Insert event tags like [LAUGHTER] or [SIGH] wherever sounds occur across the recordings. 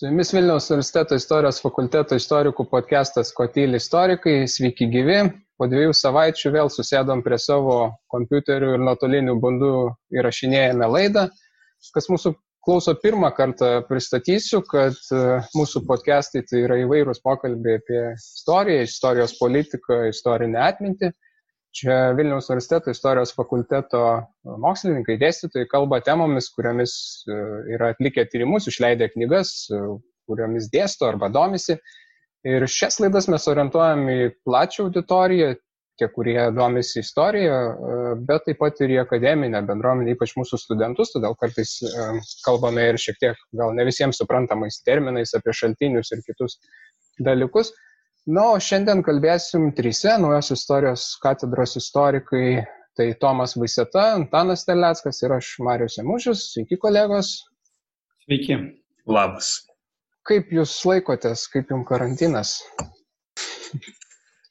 Su jumis Vilniaus universiteto istorijos fakulteto istorikų podcastas Kotyli istorikai. Sveiki gyvi. Po dviejų savaičių vėl susėdom prie savo kompiuterių ir nuotolinių būdų įrašinėjame laidą. Kas mūsų klauso pirmą kartą, pristatysiu, kad e, mūsų podcastai tai yra įvairūs pokalbiai apie istoriją, istorijos politiką, istorinę atmintį. Čia Vilniaus universiteto istorijos fakulteto mokslininkai, dėstytojai kalba temomis, kuriomis e, yra atlikę tyrimus, išleidę knygas, e, kuriomis dėsto arba domisi. Ir šias laidas mes orientuojam į plačią auditoriją, tie, kurie domisi istorija, e, bet taip pat ir į akademinę bendruomenę, ypač mūsų studentus, todėl kartais kalbame ir šiek tiek gal ne visiems suprantamais terminais apie šaltinius ir kitus dalykus. Na, o šiandien kalbėsim trise naujos istorijos katedros istorikai. Tai Tomas Vaiseta, Antanas Teleckas ir aš, Marius Emužius. Sveiki, kolegos. Sveiki. Labas. Kaip jūs laikotės, kaip jums karantinas?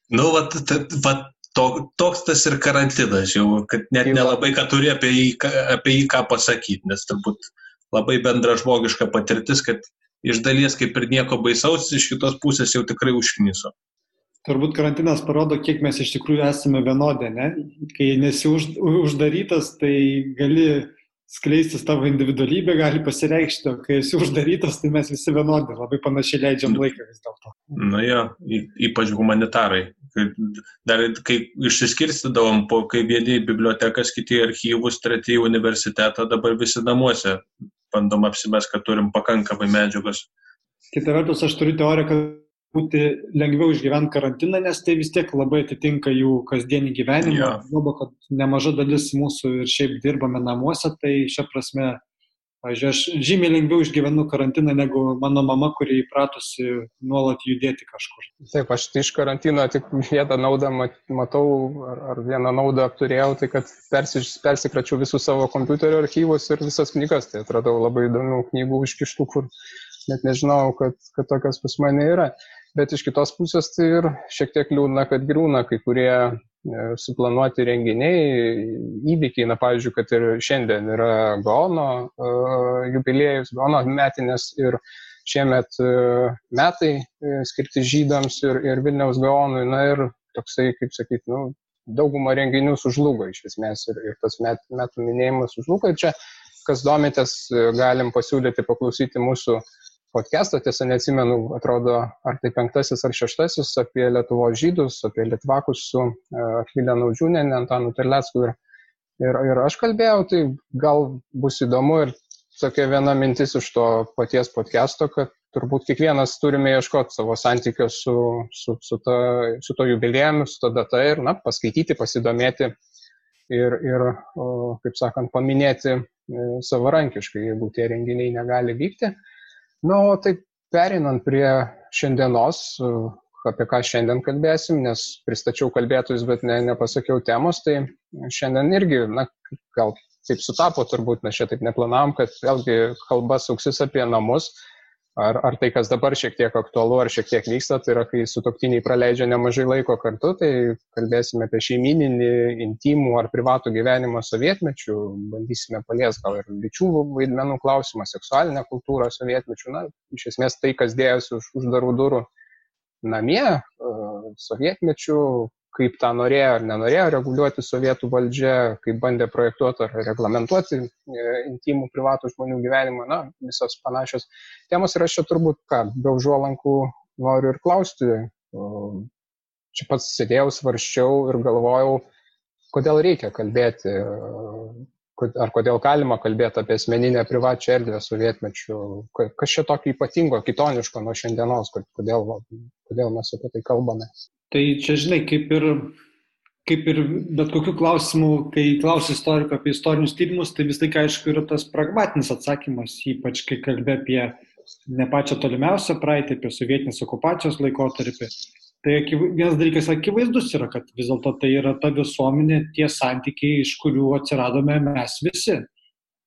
Nu, vat, vat, to, toks tas ir karantinas, jau, kad net nelabai ką turi apie jį, apie jį ką pasakyti, nes turbūt labai bendra žmogiška patirtis, kad iš dalies kaip ir nieko baisaus, iš kitos pusės jau tikrai užkniso. Turbūt karantinas parodo, kiek mes iš tikrųjų esame vienodė, ne? Kai nesi už, uždarytas, tai gali skleistis tavo individualybė, gali pasireikšti, o kai esi uždarytas, tai mes visi vienodi, labai panašiai leidžiam laiką vis dėlto. Na jo, ypač humanitarai. Dar kai išsiskirstydavom, po, kai vieni į bibliotekas, kiti į archyvus, treti į universitetą, dabar visi namuose bandom apsimes, kad turim pakankamai medžiagos. Kita vertus, aš turiu teoriją, kad būti lengviau išgyventi karantiną, nes tai vis tiek labai atitinka jų kasdienį gyvenimą. Žinoma, kad nemaža dalis mūsų ir šiaip dirbame namuose, tai šią prasme Pavyzdžiui, aš žymiai lengviau išgyvenu karantiną negu mano mama, kuri įpratusi nuolat judėti kažkur. Taip, aš tai iš karantino tik vieną naudą matau, ar, ar vieną naudą apturėjau, tai kad persis, persikračiau visus savo kompiuterio archyvus ir visas knygas. Tai atradau labai įdomių knygų užkištų, kur net nežinau, kad, kad tokios pas mane yra. Bet iš kitos pusės tai ir šiek tiek liūdna, kad griūna kai kurie suplanuoti renginiai, įvykiai, na pavyzdžiui, kad ir šiandien yra Gaono uh, jubiliejus, Gaono metinės ir šiemet uh, metai skirti žydams ir, ir Vilniaus Gaonui, na ir toksai, kaip sakyti, nu, dauguma renginių sužlugo iš esmės ir, ir tas met, metų minėjimas sužlugo. Ir čia, kas domitės, galim pasiūlyti paklausyti mūsų uh, podcastą, tiesa neatsimenu, atrodo, ar tai penktasis ar šeštasis apie Lietuvos žydus, apie Litvakus su e, Akvilė Naudžiūnė, Antanu Terlecku ir, ir, ir aš kalbėjau, tai gal bus įdomu ir tokia viena mintis iš to paties podcast'o, kad turbūt kiekvienas turime ieškoti savo santykio su, su, su, ta, su to jubilėjumi, su to data ir, na, paskaityti, pasidomėti ir, ir kaip sakant, paminėti e, savarankiškai, jeigu tie renginiai negali vykti. Na, o taip perinant prie šiandienos, apie ką šiandien kalbėsim, nes pristačiau kalbėtojus, bet ne, nepasakiau temos, tai šiandien irgi, na, gal taip sutapo turbūt, mes čia taip neplanavom, kad vėlgi kalba suksis apie namus, Ar, ar tai, kas dabar šiek tiek aktualu, ar šiek tiek vyksta, tai yra, kai sutoktiniai praleidžia nemažai laiko kartu, tai kalbėsime apie šeimininį, intimų ar privatų gyvenimą sovietmečių, bandysime palies gal ir lyčių vaidmenų klausimą, seksualinę kultūrą sovietmečių, na, iš esmės tai, kas dėjosi už uždarų durų namie, sovietmečių, kaip tą norėjo ar nenorėjo reguliuoti sovietų valdžia, kaip bandė projektuoti ar reglamentuoti e, intimų privatų žmonių gyvenimą, na, visos panašios temos ir aš čia turbūt, ką, be užuolankų noriu ir klausti. Čia pats sėdėjau, svarščiau ir galvojau, kodėl reikia kalbėti, ar kodėl galima kalbėti apie asmeninę privačią erdvę sovietmečių, kas čia tokio ypatingo, kitoniško nuo šiandienos, kodėl, kodėl mes apie tai kalbame. Tai čia, žinai, kaip ir, kaip ir bet kokiu klausimu, kai klausi istoriko apie istorinius tyrimus, tai vis tai, aišku, yra tas pragmatinis atsakymas, ypač kai kalbė apie ne pačią tolimiausią praeitį, apie sovietinės okupacijos laikotarpį. Tai vienas dalykas akivaizdus yra, kad vis dėlto tai yra ta visuomenė, tie santykiai, iš kurių atsiradome mes visi.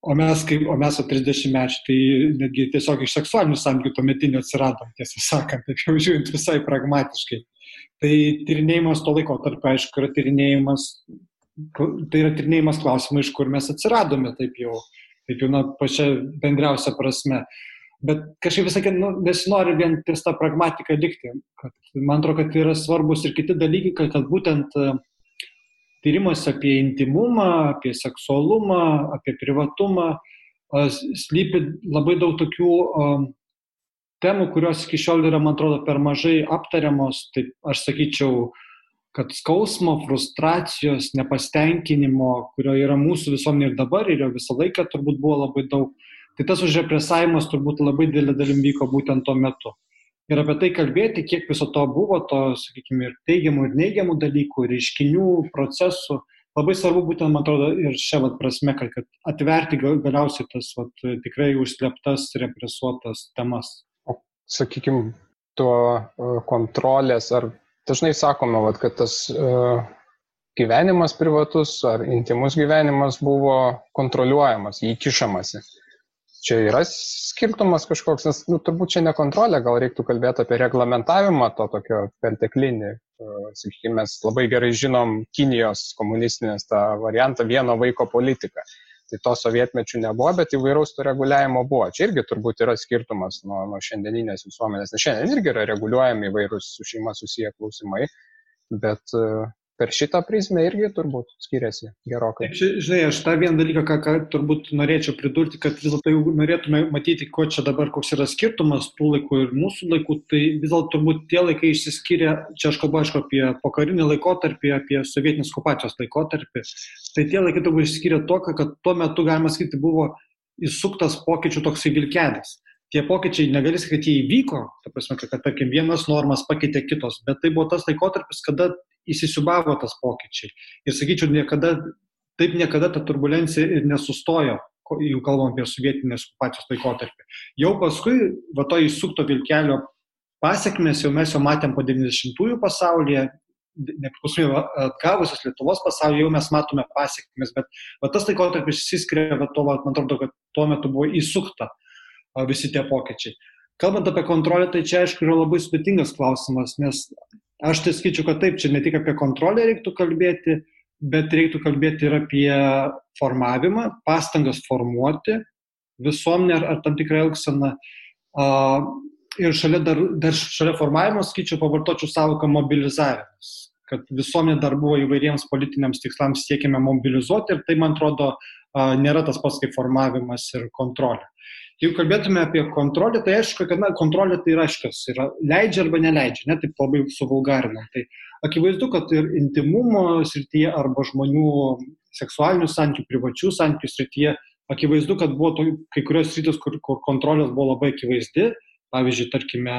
O mes, kaip, o mes o 30 mečių, tai netgi tiesiog iš seksualinių santykių tuometinių atsiradom, tiesą sakant, [LAUGHS] taip jau žiūrint visai pragmatiškai. Tai tyrinėjimas to laiko tarp, aišku, yra tyrinėjimas, tai yra tyrinėjimas klausimų, iš kur mes atsiradome, taip jau, taip jau, na, pačia bendriausia prasme. Bet kažkaip visai, nu, nesinori vien ties tą pragmatiką likti. Kad, man atrodo, kad yra svarbus ir kiti dalykai, kad, kad būtent tyrimas apie intimumą, apie seksualumą, apie privatumą slypi labai daug tokių uh, temų, kurios iki šiol yra, man atrodo, per mažai aptariamos. Taip, aš sakyčiau, kad skausmo, frustracijos, nepastenkinimo, kurio yra mūsų visuomenė ir dabar, ir jo visą laiką turbūt buvo labai daug Tai tas užrepresavimas turbūt labai didelį dalim vyko būtent tuo metu. Ir apie tai kalbėti, kiek viso to buvo, to, sakykime, ir teigiamų, ir neigiamų dalykų, reiškinių, procesų, labai svarbu būtent, man atrodo, ir šią vat, prasme, kad, kad atverti galiausiai tas vat, tikrai užsleptas, represuotas temas. Sakykime, tuo e, kontrolės, ar dažnai sakome, vat, kad tas uh, gyvenimas privatus ar intimus gyvenimas buvo kontroliuojamas, įkišamasi čia yra skirtumas kažkoks, nes nu, turbūt čia ne kontrolė, gal reiktų kalbėti apie reglamentavimą to tokio perteklinį. Sakykime, mes labai gerai žinom Kinijos komunistinės tą variantą vieno vaiko politiką. Tai to sovietmečių nebuvo, bet įvairaus to reguliavimo buvo. Čia irgi turbūt yra skirtumas nuo, nuo šiandieninės visuomenės, nes šiandien irgi yra reguliuojami įvairūs su šeima susiję klausimai, bet per šitą prizmę irgi turbūt skiriasi gerokai. Taip, žinai, aš tą vieną dalyką, ką, ką turbūt norėčiau pridurti, kad vis dėlto jau norėtume matyti, ko čia dabar, koks yra skirtumas tų laikų ir mūsų laikų, tai vis dėlto turbūt tie laikai išsiskiria, čia aš kalbu aišku apie pokarinį laikotarpį, apie sovietinės okupacijos laikotarpį, tai tie laikai turbūt išsiskiria to, kad tuo metu, galima sakyti, buvo įsuktas pokyčių toksai vilkelis tie pokyčiai negali sakyti, kad jie įvyko, ta prasme, kad, tarkim, vienas normas pakeitė kitos, bet tai buvo tas laikotarpis, kada įsisubavo tas pokyčiai. Ir sakyčiau, niekada, taip niekada ta turbulencija ir nesustojo, jeigu kalbam apie sovietinės okupacijos laikotarpį. Jau paskui, va to įsukto vilkelio pasiekmes jau mes jau matėm po 90-ųjų pasaulyje, nepriklausomai atgavusios Lietuvos pasaulyje, jau mes matome pasiekmes, bet va, tas laikotarpis įsiskiria, va, to, va, man atrodo, kad tuo metu buvo įsukta visi tie pokyčiai. Kalbant apie kontrolę, tai čia aišku yra labai sudėtingas klausimas, nes Aš tai skaičiu, kad taip, čia ne tik apie kontrolę reiktų kalbėti, bet reiktų kalbėti ir apie formavimą, pastangas formuoti visuomenę ar, ar tam tikrą elgseną. Uh, ir šalia, dar, dar šalia formavimo, skaičiu, pavartočiau savoką mobilizavimas, kad visuomenė dar buvo įvairiems politiniams tikslams siekiame mobilizuoti ir tai, man atrodo, uh, nėra tas pats kaip formavimas ir kontrolė. Jeigu kalbėtume apie kontrolę, tai aišku, kad na, kontrolė tai yra aiškas, yra leidžia arba neleidžia, net taip labai suvulgarinam. Tai akivaizdu, kad ir intimumo srityje arba žmonių seksualinių santykių, privačių santykių srityje, akivaizdu, kad buvo to, kai kurios sritis, kur, kur kontrolės buvo labai akivaizdi, pavyzdžiui, tarkime,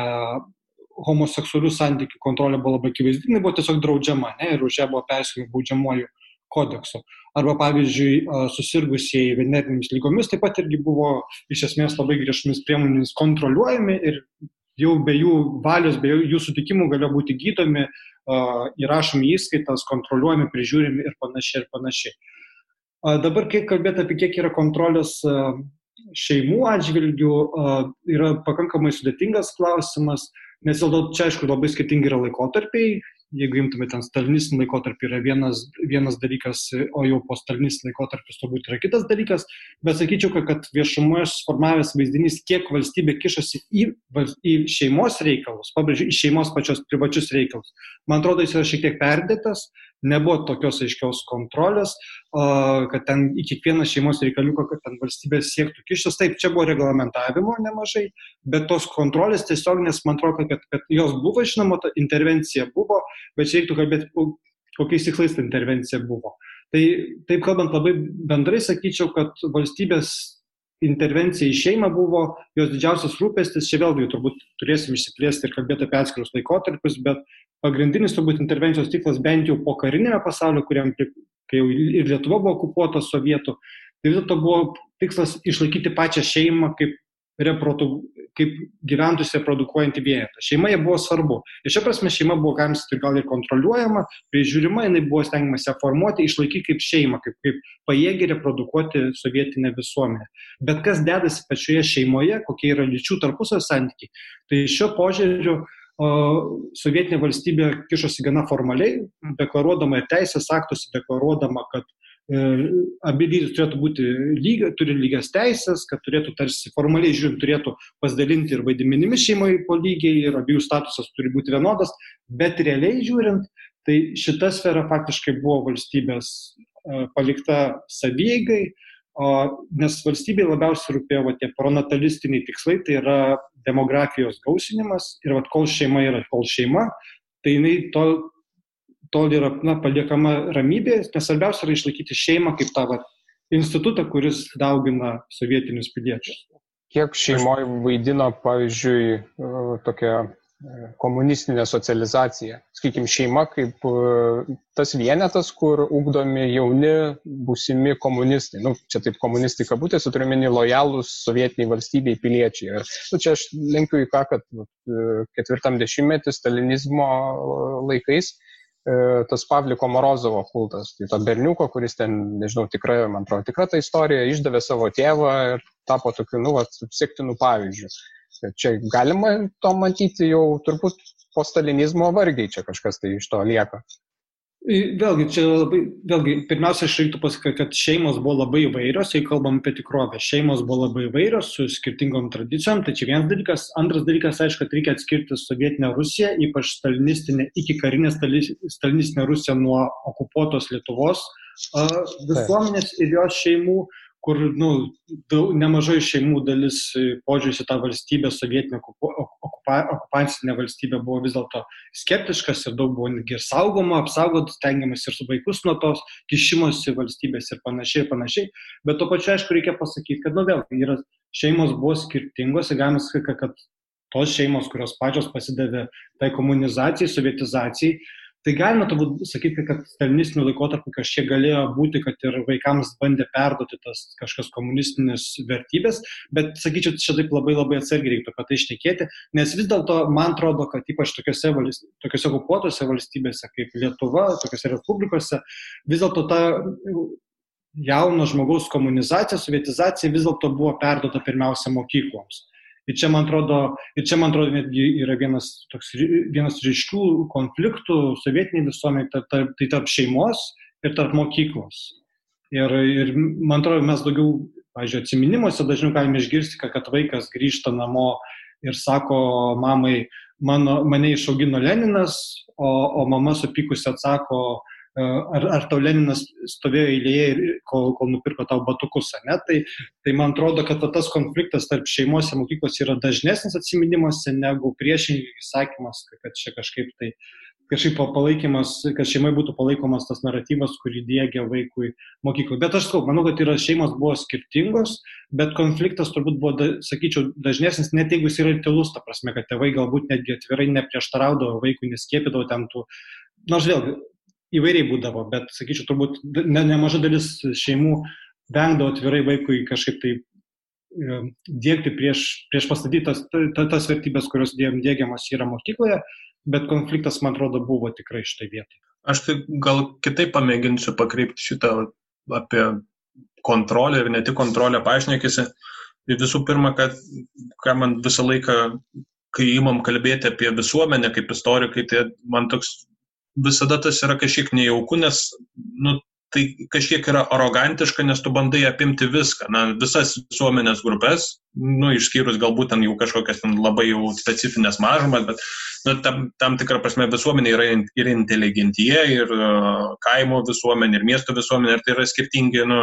homoseksualių santykių kontrolė buvo labai akivaizdi, jinai buvo tiesiog draudžiama ne, ir už ją buvo persikimi baudžiamuoju kodeksu. Arba, pavyzdžiui, susirgusieji venetinėmis lygomis taip pat irgi buvo iš esmės labai griežtomis priemonėmis kontroliuojami ir jau be jų valios, be jų sutikimų galėjo būti gydomi, įrašomi įskaitas, kontroliuojami, prižiūrimi ir panašiai ir panašiai. Dabar, kiek kalbėti apie kiek yra kontrolės šeimų atžvilgių, yra pakankamai sudėtingas klausimas, nes dėl to čia, aišku, labai skirtingi yra laikotarpiai, jeigu imtume ten stalinistinį laikotarpį, yra vienas, vienas dalykas, o jau po stalinistinį laikotarpis turbūt yra kitas dalykas, bet sakyčiau, kad, kad viešumoje suformavęs vaizdinys, kiek valstybė kišasi į, į šeimos reikalus, pabrėžiu, į šeimos pačios privačius reikalus, man atrodo, jis yra šiek tiek perdėtas, nebuvo tokios aiškios kontrolės, kad ten į kiekvieną šeimos reikaliuką, kad ten valstybės siektų kištis. Taip, čia buvo reglamentavimo nemažai, bet tos kontrolės tiesiog, nes man atrodo, kad, kad jos buvo, žinoma, ta intervencija buvo, bet čia reiktų kalbėti, kokiais tikslais ta intervencija buvo. Tai taip kalbant labai bendrai sakyčiau, kad valstybės intervencija į šeimą buvo jos didžiausias rūpestis, čia vėlgi turbūt turėsim išsiplėsti ir kalbėti apie atskirus laikotarpius, bet pagrindinis turbūt intervencijos tikslas bent jau po karinėme pasaulio, kuriam, kai jau ir Lietuva buvo okupuota sovietų, tai vis dėlto buvo tikslas išlaikyti pačią šeimą kaip, reprodu, kaip gyventus reprodukuojantį vienetą. Šeima jie buvo svarbu. Ir šia prasme šeima buvo, galim sakyti, gal ir kontroliuojama, prižiūrima, jinai buvo stengiamasi ją formuoti, išlaikyti kaip šeimą, kaip, kaip pajėgi reprodukuoti sovietinę visuomenę. Bet kas dedasi pačioje šeimoje, kokie yra lyčių tarpusavio santykiai, tai šiuo požiūriu uh, sovietinė valstybė kišosi gana formaliai, deklaruodama ir teisės aktuose, deklaruodama, kad abi lytis turėtų būti lygia, turi lygias teisės, kad turėtų tarsi formaliai žiūrint, turėtų pasidalinti ir vaidmenimis šeimoje po lygiai ir abiejų statusas turi būti vienodas, bet realiai žiūrint, tai šita sfera faktiškai buvo valstybės palikta savygai, nes valstybei labiausiai rūpėjo va, tie pronatalistiniai tikslai, tai yra demografijos gausinimas ir va, kol šeima yra kol šeima, tai jinai to, tol yra na, paliekama ramybė, nes svarbiausia yra išlaikyti šeimą kaip tą va, institutą, kuris daugina sovietinius piliečius. Kiek šeimoje vaidino, pavyzdžiui, tokia komunistinė socializacija. Sakykime, šeima kaip e, tas vienetas, kur ugdomi jauni, būsimi komunistai. Nu, čia taip komunistai kabutėse turiu meni lojalūs sovietiniai valstybei piliečiai. Ir nu, čia aš linkiu į ką, kad ketvirtam dešimtmetį stalinizmo laikais e, tas Pavliko Morozovo kultas, tai to berniuko, kuris ten, nežinau, tikrai, man atrodo, tikra ta istorija, išdavė savo tėvą ir tapo tokiu, nu, sektinų pavyzdžių. Čia galima to matyti jau turbūt po stalinizmo vargiai čia kažkas tai iš to lieka. Vėlgi, čia labai, vėlgi, pirmiausia, aš reiktų pasakyti, kad šeimos buvo labai įvairios, jei kalbam apie tikrovę. Šeimos buvo labai įvairios su skirtingom tradicijom, tai čia vienas dalykas. Antras dalykas, aišku, kad reikia atskirti sovietinę Rusiją, ypač stalinistinę, iki karinę stalinistinę Rusiją nuo okupuotos Lietuvos visuomenės ir jos šeimų kur nu, daug, nemažai šeimų dalis e, požiūris į tą valstybę, sovietinę okupa, okupacinę valstybę buvo vis dėlto skeptiškas ir daug buvo netgi ir saugoma, apsaugot, stengiamas ir su vaikus nuo tos kišimosi valstybės ir panašiai, panašiai. Bet to pačiu, aišku, reikia pasakyti, kad, nu vėl, yra, šeimos buvo skirtingos ir galima sakyti, kad tos šeimos, kurios pačios pasidavė tai komunizacijai, sovietizacijai, Tai galima turbūt sakyti, kad stalinistiniu laikotarpiu kažkiek galėjo būti, kad ir vaikams bandė perduoti tas kažkas komunistinės vertybės, bet sakyčiau, čia taip labai labai atsargiai reiktų apie tai išnekėti, nes vis dėlto man atrodo, kad ypač tokiuose, tokiuose okupuotose valstybėse kaip Lietuva, tokiuose respublikose, vis dėlto ta jauno žmogaus komunizacija, sovietizacija vis dėlto buvo perduota pirmiausia mokykloms. Ir čia, man atrodo, ir čia, man atrodo, netgi yra vienas, toks, vienas ryškių konfliktų sovietiniai visuomeniai, tai tarp, tai tarp šeimos ir tarp mokyklos. Ir, ir man atrodo, mes daugiau, pažiūrėjau, atsiminimuose dažniau galime išgirsti, kad vaikas grįžta namo ir sako mamai, mano, mane išaugino Leninas, o, o mama supykusi atsako, ar, ar tau Leninas stovėjo eilėje, kol, kol nupirko tau batukus, ne? Tai, tai man atrodo, kad tas konfliktas tarp šeimos ir mokyklos yra dažnesnis atsiminimuose negu priešingai sakymas, kad čia kažkaip tai kažkaip palaikymas, kad šeimai būtų palaikomas tas naratyvas, kurį dėgia vaikui mokykloje. Bet aš sakau, manau, kad yra šeimos buvo skirtingos, bet konfliktas turbūt buvo, da, sakyčiau, dažnesnis, net jeigu jis yra tylus, ta prasme, kad tėvai galbūt netgi atvirai neprieštaraudavo vaikui, neskėpydavo ten tų, nors vėlgi, įvairiai būdavo, bet, sakyčiau, turbūt ne, nemaža dalis šeimų vengdavo atvirai vaikui kažkaip tai dėkti prieš, prieš pastatytas ta, tas vertybės, kurios dėgiamas yra mokykloje, bet konfliktas, man atrodo, buvo tikrai šitai vietai. Aš tai gal kitaip pamėginsiu pakreipti šitą apie kontrolę ir ne tik kontrolę paaiškinėkisi. Visų pirma, kad ką man visą laiką, kai įmam kalbėti apie visuomenę kaip istorikai, tai man toks visada tas yra kažkiek nejauku, nes nu, tai kažkiek yra arogantiška, nes tu bandai apimti viską, na, visas visuomenės grupės, nu, išskyrus galbūt ten jau kažkokias ten labai jau specifines mažumas, bet nu, tam, tam tikrą prasme visuomenė yra ir inteligentie, ir uh, kaimo visuomenė, ir miesto visuomenė, ir tai yra skirtingi, nu,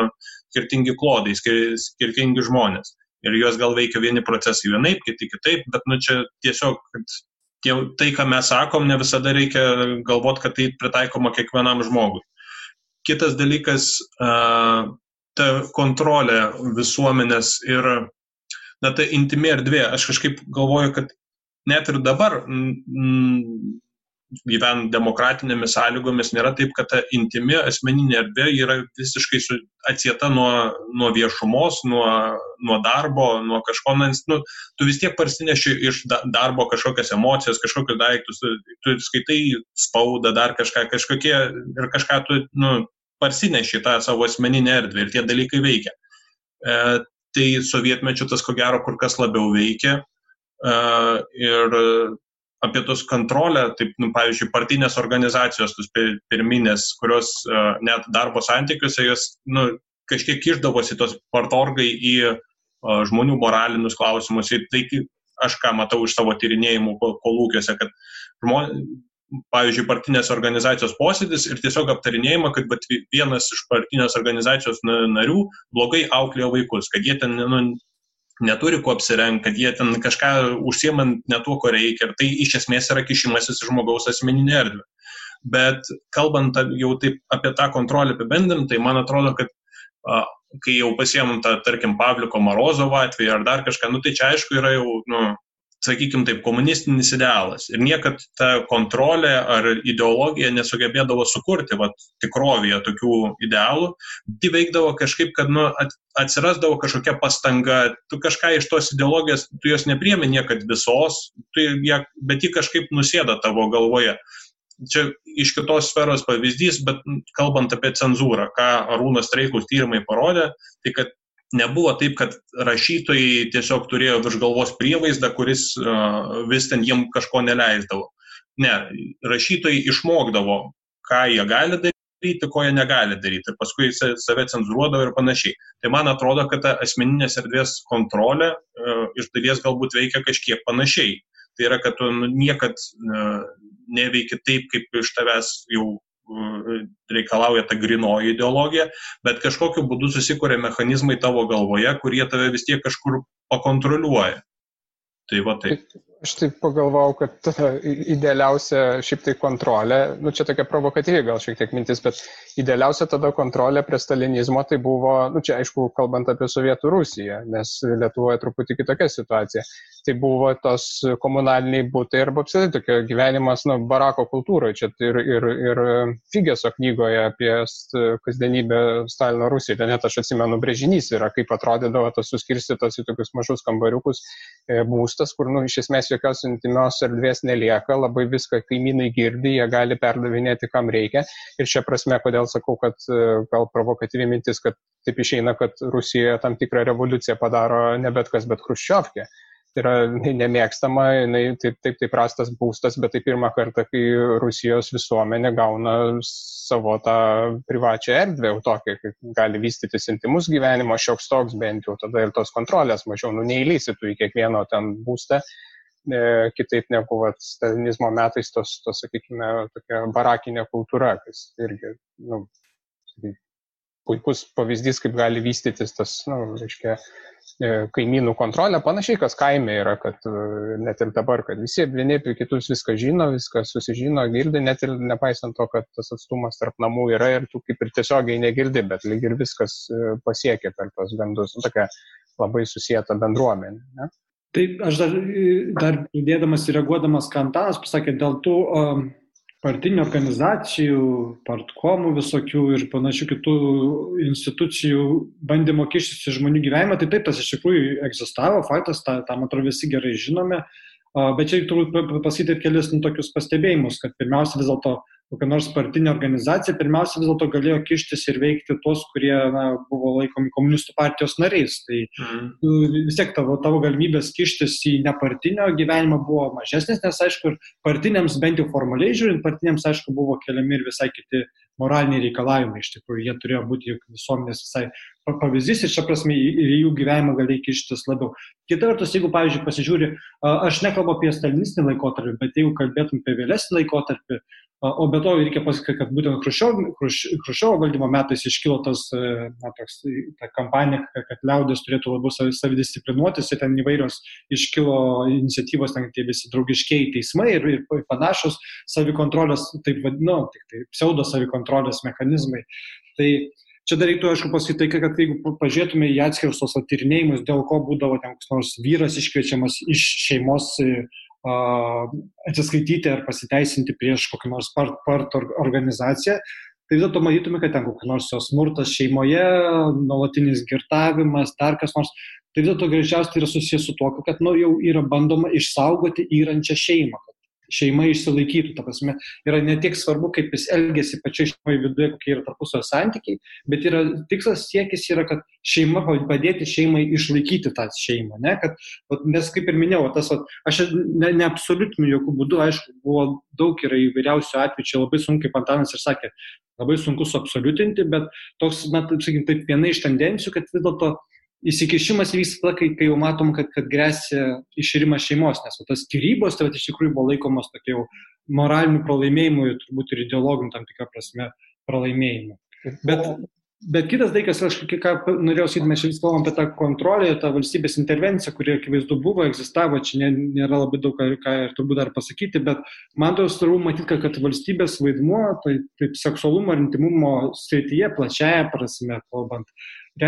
skirtingi klodai, skir, skirtingi žmonės. Ir juos gal veikia vieni procesai vienaip, kiti kitaip, bet nu, čia tiesiog, kad tie, tai, ką mes sakom, ne visada reikia galvoti, kad tai pritaikoma kiekvienam žmogui. Kitas dalykas, ta kontrolė visuomenės ir, na, ta intimi erdvė. Aš kažkaip galvoju, kad net ir dabar m, gyvent demokratinėmis sąlygomis, nėra taip, kad ta intimi asmeninė erdvė yra visiškai atsieta nuo, nuo viešumos, nuo, nuo darbo, nuo kažko, nes nu, tu vis tiek parsineši iš darbo kažkokias emocijas, kažkokius daiktus, tu, tu skaitai spaudą, dar kažką, kažkokie ir kažką tu nu, parsineši tą savo asmeninę erdvę ir tie dalykai veikia. E, tai sovietmečiu tas ko gero kur kas labiau veikia. Uh, ir apie tos kontrolę, taip, nu, pavyzdžiui, partinės organizacijos, tos pirminės, kurios uh, net darbo santykiuose, jos nu, kažkiek išdavosi tos partorgai į uh, žmonių moralinius klausimus. Ir tai aš ką matau iš savo tyrinėjimų kolūkiuose, kad žmonės, pavyzdžiui, partinės organizacijos posėdis ir tiesiog aptarinėjama, kad vienas iš partinės organizacijos narių blogai auklėjo vaikus, kad jie ten nu, neturi ko apsirengti, kad jie ten kažką užsiemant ne tuo, ko reikia. Ir tai iš esmės yra kišimasis į žmogaus asmeninę erdvę. Bet kalbant jau taip apie tą kontrolę apibendrinti, tai man atrodo, kad a, kai jau pasiemam tą, tarkim, Pavliko Marozovo atvejį ar dar kažką, nu tai čia aišku yra jau, nu, sakykime taip, komunistinis idealas. Ir niekad ta kontrolė ar ideologija nesugebėdavo sukurti vat, tikrovėje tokių idealų, tai veikdavo kažkaip, kad nu, atsirasdavo kažkokia pastanga, tu kažką iš tos ideologijos, tu jos nepriemi niekad visos, ją, bet ji kažkaip nusėda tavo galvoje. Čia iš kitos sferos pavyzdys, bet kalbant apie cenzūrą, ką Arūnas Streikus tyrimai parodė, tai kad nebuvo taip, kad rašytojai tiesiog turėjo virš galvos prievaizdą, kuris vis ten jiem kažko neleisdavo. Ne, rašytojai išmokdavo, ką jie gali daryti, ko jie negali daryti ir paskui save cenzuruodavo ir panašiai. Tai man atrodo, kad ta asmeninės erdvės kontrolė uh, iš dalies galbūt veikia kažkiek panašiai. Tai yra, kad tu nu, niekad uh, neveiki taip, kaip iš tavęs jau reikalauja ta grinoji ideologija, bet kažkokiu būdu susikuria mechanizmai tavo galvoje, kurie tave vis tiek kažkur pakontroliuoja. Tai va taip. Aš taip pagalvojau, kad [LAUGHS] idealiausia šiaip tai kontrolė, nu čia tokia provokatyvi gal šiek tiek mintis, bet idealiausia tada kontrolė prie stalinizmo tai buvo, nu čia aišku, kalbant apie Sovietų Rusiją, nes Lietuvoje truputį kitokia situacija tai buvo tos komunaliniai būtai arba apsitai tokia gyvenimas, nu, barako kultūroje. Čia ir, ir, ir Figeso knygoje apie kasdienybę Stalino Rusijoje, net aš atsimenu, brėžinys yra, kaip atrodydavo tas suskirstytas į tokius mažus kambariukus e, būstas, kur, nu, iš esmės jokios intimios erdvės nelieka, labai viską kaimynai girdi, jie gali perdavinėti, kam reikia. Ir šia prasme, kodėl sakau, kad e, gal provokatyvi mintis, kad taip išeina, kad Rusijoje tam tikrą revoliuciją padaro ne bet kas, bet Hruščiovkė yra nemėgstama, jinai taip, taip, taip prastas būstas, bet tai pirmą kartą, kai Rusijos visuomenė gauna savo tą privačią erdvę, jau tokia, kai gali vystytis intimus gyvenimo, šioks toks bent jau, tada ir tos kontrolės mažiau, nu neįlysi tu į kiekvieno ten būstą, kitaip negu vat, stalinizmo metais tos, tos, sakykime, tokia barakinė kultūra, kas irgi, nu, puikus pavyzdys, kaip gali vystytis tas, nu, reiškia, E, kaimynų kontrolę, panašiai, kas kaime yra, kad e, net ir dabar, kad visi vieni apie kitus viską žino, viską susižino, girdi, net ir nepaisant to, kad tas atstumas tarp namų yra ir tu kaip ir tiesiogiai negirdi, bet lyg ir viskas e, pasiekia per tos gandus, nu, tokia labai susijęta bendruomenė. Ne? Taip, aš dar, dar pridėdamas ir reaguodamas, ką Antanas pasakė, dėl tų um, partinių organizacijų, partkomų visokių ir panašių kitų institucijų bandymo kištis į žmonių gyvenimą, tai taip, tas iš tikrųjų egzistavo, faktas, tą, tą man atrodo visi gerai žinome, bet čia turbūt pasakyti kelis nu, tokius pastebėjimus, kad pirmiausia vis dėlto kokia nors partinė organizacija pirmiausia vis dėlto galėjo kištis ir veikti tuos, kurie na, buvo laikomi komunistų partijos nariais. Tai mm. vis tiek tavo, tavo galimybės kištis į nepartinio gyvenimą buvo mažesnės, nes aišku, ir partiniams bent jau formaliai žiūrint, partiniams aišku buvo keliami ir visai kiti moraliniai reikalavimai. Iš tikrųjų, jie turėjo būti visuomenės visai pavyzdys ir čia prasme ir jų gyvenimą gali kištis labiau. Kita vertus, jeigu, pavyzdžiui, pasižiūri, aš nekalbu apie stalinistinį laikotarpį, bet jeigu kalbėtum apie vėlesnį laikotarpį, O be to reikia pasakyti, kad būtent Hruščiovo valdymo metais iškilo tas, e, na, toks, ta kampanija, kad liaudės turėtų labiau savidisciplinuotis ir ten įvairios iškilo iniciatyvos, ten tie visi draugiškiai teismai ir, ir panašus savikontrolės, taip vadinu, tik tai pseudo savikontrolės mechanizmai. Tai čia dar reiktų, aišku, pasakyti, tai, kad jeigu pažiūrėtume į atskirus tos atyrinėjimus, dėl ko būdavo ten koks nors vyras iškviečiamas iš šeimos atsiskaityti ar pasiteisinti prieš kokią nors part, part organizaciją, tai vis dėlto matytume, kad ten kokios nors jos smurtas šeimoje, nuolatinis girtavimas, dar kas nors, tai vis dėlto greičiausiai yra susijęs su tuo, kad nu, jau yra bandoma išsaugoti įrančią šeimą, kad šeima išsilaikytų. Ta prasme, yra ne tiek svarbu, kaip jis elgesi pačioje šeimoje viduje, kokie yra tarpusavio santykiai, bet yra tikslas siekis yra, kad šeima padėti šeimai išlaikyti tą šeimą. Ne? Kad, vat, nes kaip ir minėjau, tas, vat, aš ne, neabsolutinu jokių būdų, aišku, buvo daug yra įvairiausių atvejų, čia labai sunkiai Pantanas ir sakė, labai sunku suabsoliutinti, bet toks, na, taip sakykime, taip viena iš tendencijų, kad vis dėlto įsikišimas vyksta kai, kai jau matom, kad, kad grėsia iširimas šeimos, nes o, tas skirybos tai iš tikrųjų buvo laikomos tokia jau moraliniu pralaimėjimu ir turbūt ir ideologiniu tam tikrą prasme pralaimėjimu. Bet Bet kitas dalykas, aš ką norėjau sakyti, mes vis kalbam apie tą kontrolę, tą valstybės intervenciją, kuri akivaizdu buvo, egzistavo, čia nėra labai daug ką, ir turbūt dar pasakyti, bet man to svarbu matyti, kad, valstybės vaidmuo, tai taip seksualumo ir intimumo srityje, plačiaja prasme kalbant,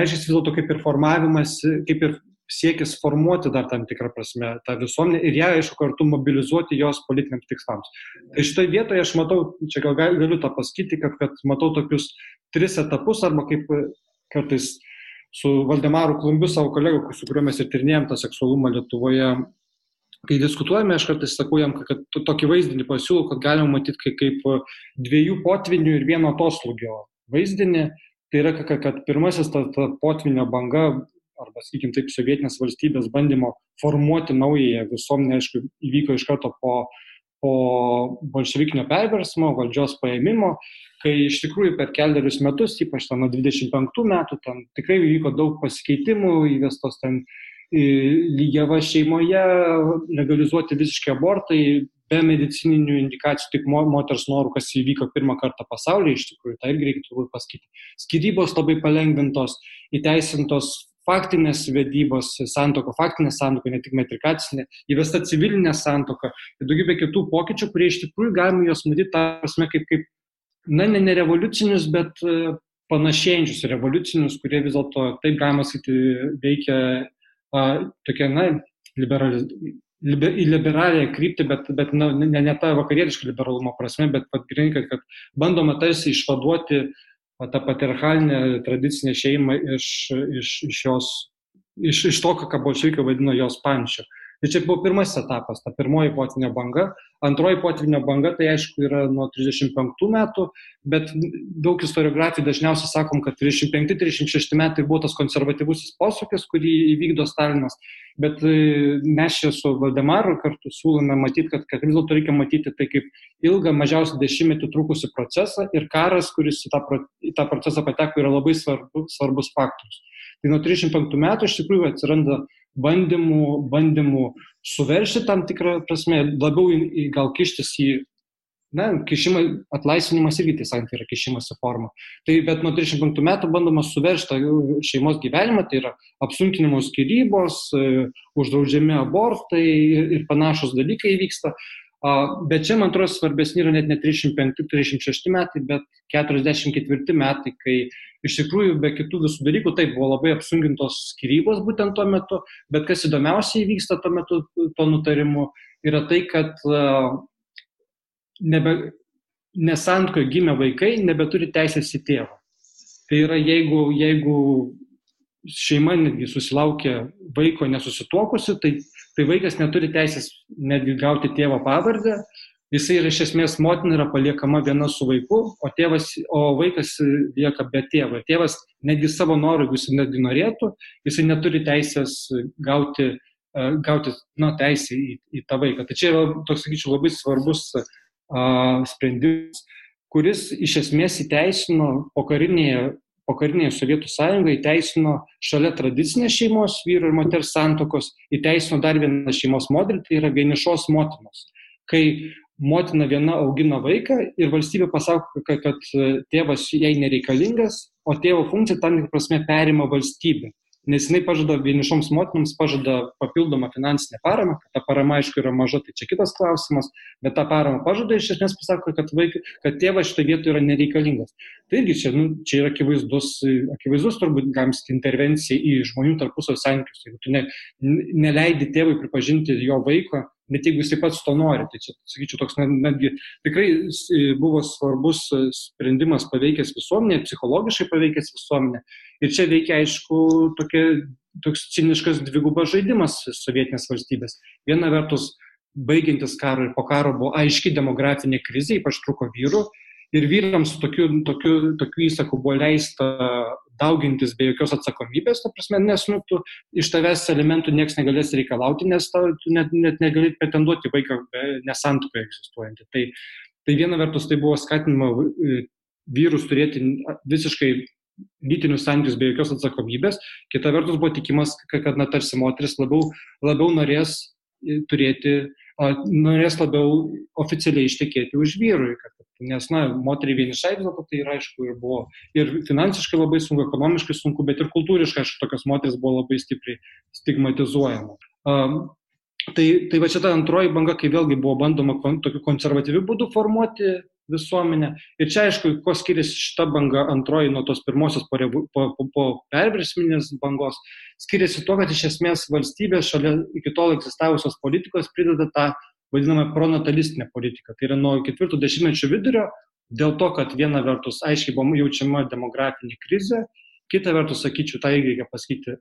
reiškia vis dėlto kaip ir formavimas, kaip ir siekis formuoti dar tam tikrą prasme tą visuomenę ir ją, aišku, kartu mobilizuoti jos politiniams tikslams. Tai šitoje vietoje aš matau, čia gal galiu tą pasakyti, kad, kad matau tokius tris etapus arba kaip kartais su Valdemaru Klumbiu, savo kolegu, su kuriuo mes ir tirnėjom tą seksualumą Lietuvoje, kai diskutuojame, aš kartais sakau jam, kad tokį vaizdinį pasiūlau, kad galima matyti kaip dviejų potvinių ir vieno atoslūgio vaizdinį. Tai yra, kad pirmasis ta, ta potvinio banga arba, sakykim, taip, sovietinės valstybės bandymo formuoti naująją visuomenę, aišku, įvyko iš karto po, po bolševikinio perversmo, valdžios paėmimo, kai iš tikrųjų per keliarius metus, ypač ten nuo 25 metų, ten tikrai įvyko daug pasikeitimų, įvestos ten lygiava šeimoje, legalizuoti visiškai abortai, be medicininių indikacijų, tik moters norų, kas įvyko pirmą kartą pasaulyje, iš tikrųjų, tai irgi reiktų turbūt pasakyti. Skirybos labai palengvintos, įteisintos faktinės vedybos santoko, faktinė santoka, ne tik metrikacinė, įvesta civilinė santoka ir daugybė kitų pokyčių, kurie iš tikrųjų galime juos matyti tą prasme kaip, kaip na, ne, ne revoliucinius, bet e, panašėjančius revoliucinius, kurie vis dėlto, taip galima sakyti, veikia tokia, na, liberaliz... Liber, į liberalią kryptį, bet, bet na, ne, ne tą vakarietišką liberalumo prasme, bet pat grinkai, kad bandoma tarsi išvaduoti uh, tą patriarchalinę tradicinę šeimą iš, iš, iš jos, iš, iš to, ką bolševikai vadino jos pančiu. Tai čia buvo pirmasis etapas, ta pirmoji potvinio banga. Antroji potvinio banga, tai aišku, yra nuo 35 metų, bet daug istoriografijų dažniausiai sakom, kad 35-36 metai buvo tas konservatyvusis posūkis, kurį įvykdo Stalinas. Bet e, mes čia su Valdemaru kartu siūlome matyti, kad, kad vis dėlto reikia matyti tai kaip ilgą, mažiausiai dešimtmetį trukusi procesą ir karas, kuris į tą, į tą procesą pateko, yra labai svarbu, svarbus faktorius. Tai nuo 35 metų iš tikrųjų atsiranda bandymų, bandymų suveršti tam tikrą prasme, labiau į, gal kištis į, na, kišimą, atlaisvinimas irgi tiesiog tai yra kišimas į formą. Tai bet nuo 35 metų bandoma suveršti šeimos gyvenimą, tai yra apsunkinimos skirybos, e, uždraudžiami abortai ir, ir panašus dalykai vyksta. Bet čia, man atrodo, svarbesni yra net ne 35-36 metai, bet 44 metai, kai iš tikrųjų be kitų visų dalykų, taip buvo labai apsungintos skirybos būtent tuo metu, bet kas įdomiausiai vyksta tuo metu to nutarimu, yra tai, kad nebe, nesantkoje gimę vaikai nebeturi teisės į tėvą. Tai yra, jeigu, jeigu šeima netgi susilaukia vaiko nesusituokusi, tai tai vaikas neturi teisės netgi gauti tėvo pavardę, jisai yra iš esmės motina yra paliekama viena su vaiku, o, tėvas, o vaikas lieka be tėvo. Tėvas netgi savo norų, jeigu jis netgi norėtų, jisai neturi teisės gauti, e, gauti nu, teisę į, į tą vaiką. Tai čia yra, toks sakyčiau, labai svarbus uh, sprendimas, kuris iš esmės įteisino pokarinėje pokarinėje Sovietų sąjungoje įteisino šalia tradicinės šeimos vyro ir moters santokos, įteisino dar vieną šeimos modelį, tai yra vienišos motinos. Kai motina viena augina vaiką ir valstybė pasako, kad, kad tėvas jai nereikalingas, o tėvo funkciją tam tikrą prasme perima valstybė nes jinai pažada vienišoms motinoms pažada papildomą finansinę paramą, ta parama aišku yra maža, tai čia kitas klausimas, bet tą paramą pažada iš esmės pasako, kad, vaik, kad tėvas šitoje vietoje yra nereikalingas. Tai irgi čia, nu, čia yra akivaizdus, akivaizdus turbūt gams intervencija į žmonių tarpusavio santykius. Jeigu tu ne, neleidi tėvui pripažinti jo vaiko, net jeigu jisai pats to nori. Tai čia, sakyčiau, toks netgi tikrai buvo svarbus sprendimas paveikęs visuomenė, psichologiškai paveikęs visuomenė. Ir čia veikia, aišku, tokia, toks ciniškas dvigubas žaidimas sovietinės valstybės. Viena vertus, baigiantis karo ir po karo buvo aiški demografinė krizė, ypač truko vyrų. Ir vyrams tokiu, tokiu, tokiu įsaku buvo leista daugintis be jokios atsakomybės, ta prasme, nes nu, tu, iš tavęs elementų niekas negalės reikalauti, nes tau, tu net, net negali pretenduoti vaiką nesantukoje egzistuojantį. Tai, tai viena vertus tai buvo skatinama e, vyrus turėti visiškai lytinius santykius be jokios atsakomybės, kita vertus buvo tikimas, kad, kad na, tarsi moteris labiau, labiau norės turėti norės labiau oficialiai ištekėti už vyrui, kad, nes, na, moteriai vienišai vis dėlto tai yra, aišku, ir buvo ir finansiškai labai sunku, ekonomiškai sunku, bet ir kultūriškai, aišku, tokios moteris buvo labai stipriai stigmatizuojama. Um, tai, tai va čia ta antroji banga, kai vėlgi buvo bandoma kon, tokiu konservatyviu būdu formuoti visuomenę. Ir čia, aišku, kuo skiriasi šita banga antroji nuo tos pirmosios po, po, po, po perversminės bangos, skiriasi to, kad iš esmės valstybė šalia iki tol egzistavusios politikos prideda tą vadinamą pronatalistinę politiką. Tai yra nuo ketvirto dešimtmečio vidurio, dėl to, kad viena vertus aiškiai buvo jaučiama demografinė krizė, kita vertus, sakyčiau, tai reikia pasakyti,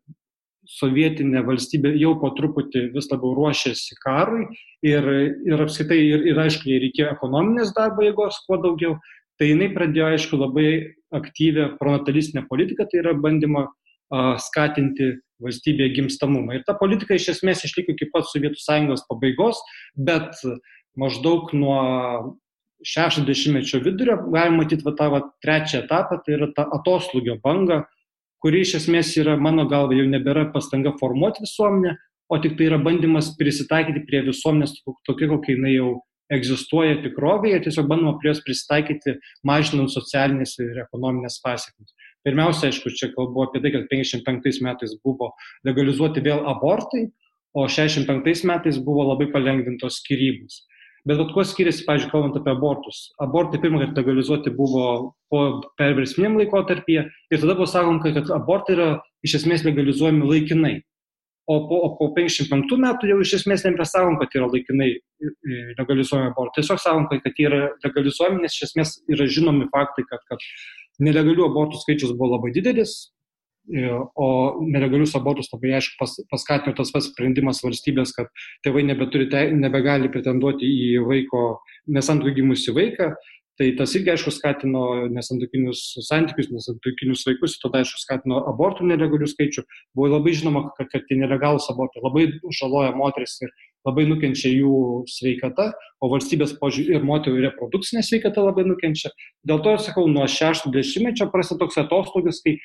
sovietinė valstybė jau po truputį vis labiau ruošėsi karui ir, ir apskaitai, ir, ir aišku, jai reikėjo ekonominės darbo jėgos kuo daugiau, tai jinai pradėjo, aišku, labai aktyvę pronatalistinę politiką, tai yra bandymą uh, skatinti valstybėje gimstamumą. Ir ta politika iš esmės išliko iki pat Sovietų sąjungos pabaigos, bet maždaug nuo 60-mečio vidurio galima matyti va, tą va, trečią etapą, tai yra ta atoslūgio banga, kuri iš esmės yra, mano galva, jau nebėra pastanga formuoti visuomenę, o tik tai yra bandymas prisitaikyti prie visuomenės tokia, kokia jinai jau egzistuoja tikrovėje, tiesiog bandoma prie jos prisitaikyti, mažinant socialinės ir ekonominės pasiekmes. Pirmiausia, aišku, čia kalbu apie tai, kad 55 metais buvo legalizuoti vėl abortai, o 65 metais buvo labai palengvintos skirybos. Bet at kuo skiriasi, pavyzdžiui, kalbant apie abortus. Abortai pirmą kartą legalizuoti buvo po perversminiam laikotarpyje ir tada buvo sakoma, kad abortai yra iš esmės legalizuojami laikinai. O po, o po 55 metų jau iš esmės nebesakom, kad yra laikinai legalizuojami abortai. Tiesiog sakom, kad jie yra legalizuojami, nes iš esmės yra žinomi faktai, kad, kad nelegalių abortų skaičius buvo labai didelis, O nelegalius abortus labai aišku pas, paskatino tas pats sprendimas valstybės, kad tėvai te, nebegali pretenduoti į vaiko nesantuokimusi vaiką. Tai tas irgi aišku skatino nesantokinius santykius, nesantokinius vaikus, tada aišku skatino abortų nelegalių skaičių. Buvo labai žinoma, kad, kad tie nelegalus abortai labai žaloja moteris ir labai nukenčia jų sveikata, o valstybės požiūrį ir moterų reprodukcinė sveikata labai nukenčia. Dėl to, sakau, nuo 60-mečio prasideda toks atostogas, kai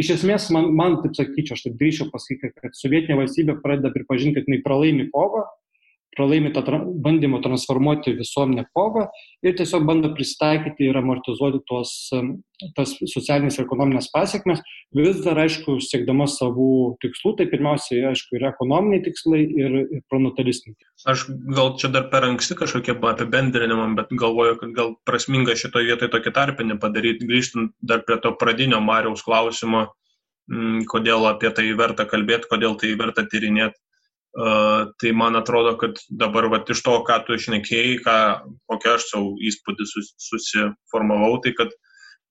iš esmės man, man taip sakyčiau, aš taip drįšiau pasakyti, kad sovietinė valstybė pradeda pripažinti, kad jinai pralaimi kovą, pralaimi tą tra bandymą transformuoti visuomenę kovą ir tiesiog bando pristaikyti ir amortizuoti tuos, tas socialinės ir ekonominės pasiekmes, vis dar, aišku, siekdama savų tikslų, tai pirmiausiai, aišku, yra ekonominiai tikslai ir, ir pronatalistiniai. Aš gal čia dar per anksti kažkokie apibendrinimam, bet galvoju, kad gal prasminga šitoje vietoje tokį tarpinį padaryti, grįžtant dar prie to pradinio Mariaus klausimo, kodėl apie tai verta kalbėti, kodėl tai verta tyrinėti Uh, tai man atrodo, kad dabar vat, iš to, ką tu išnekėjai, ką, kokią aš savo įspūdį sus, susiformavau, tai kad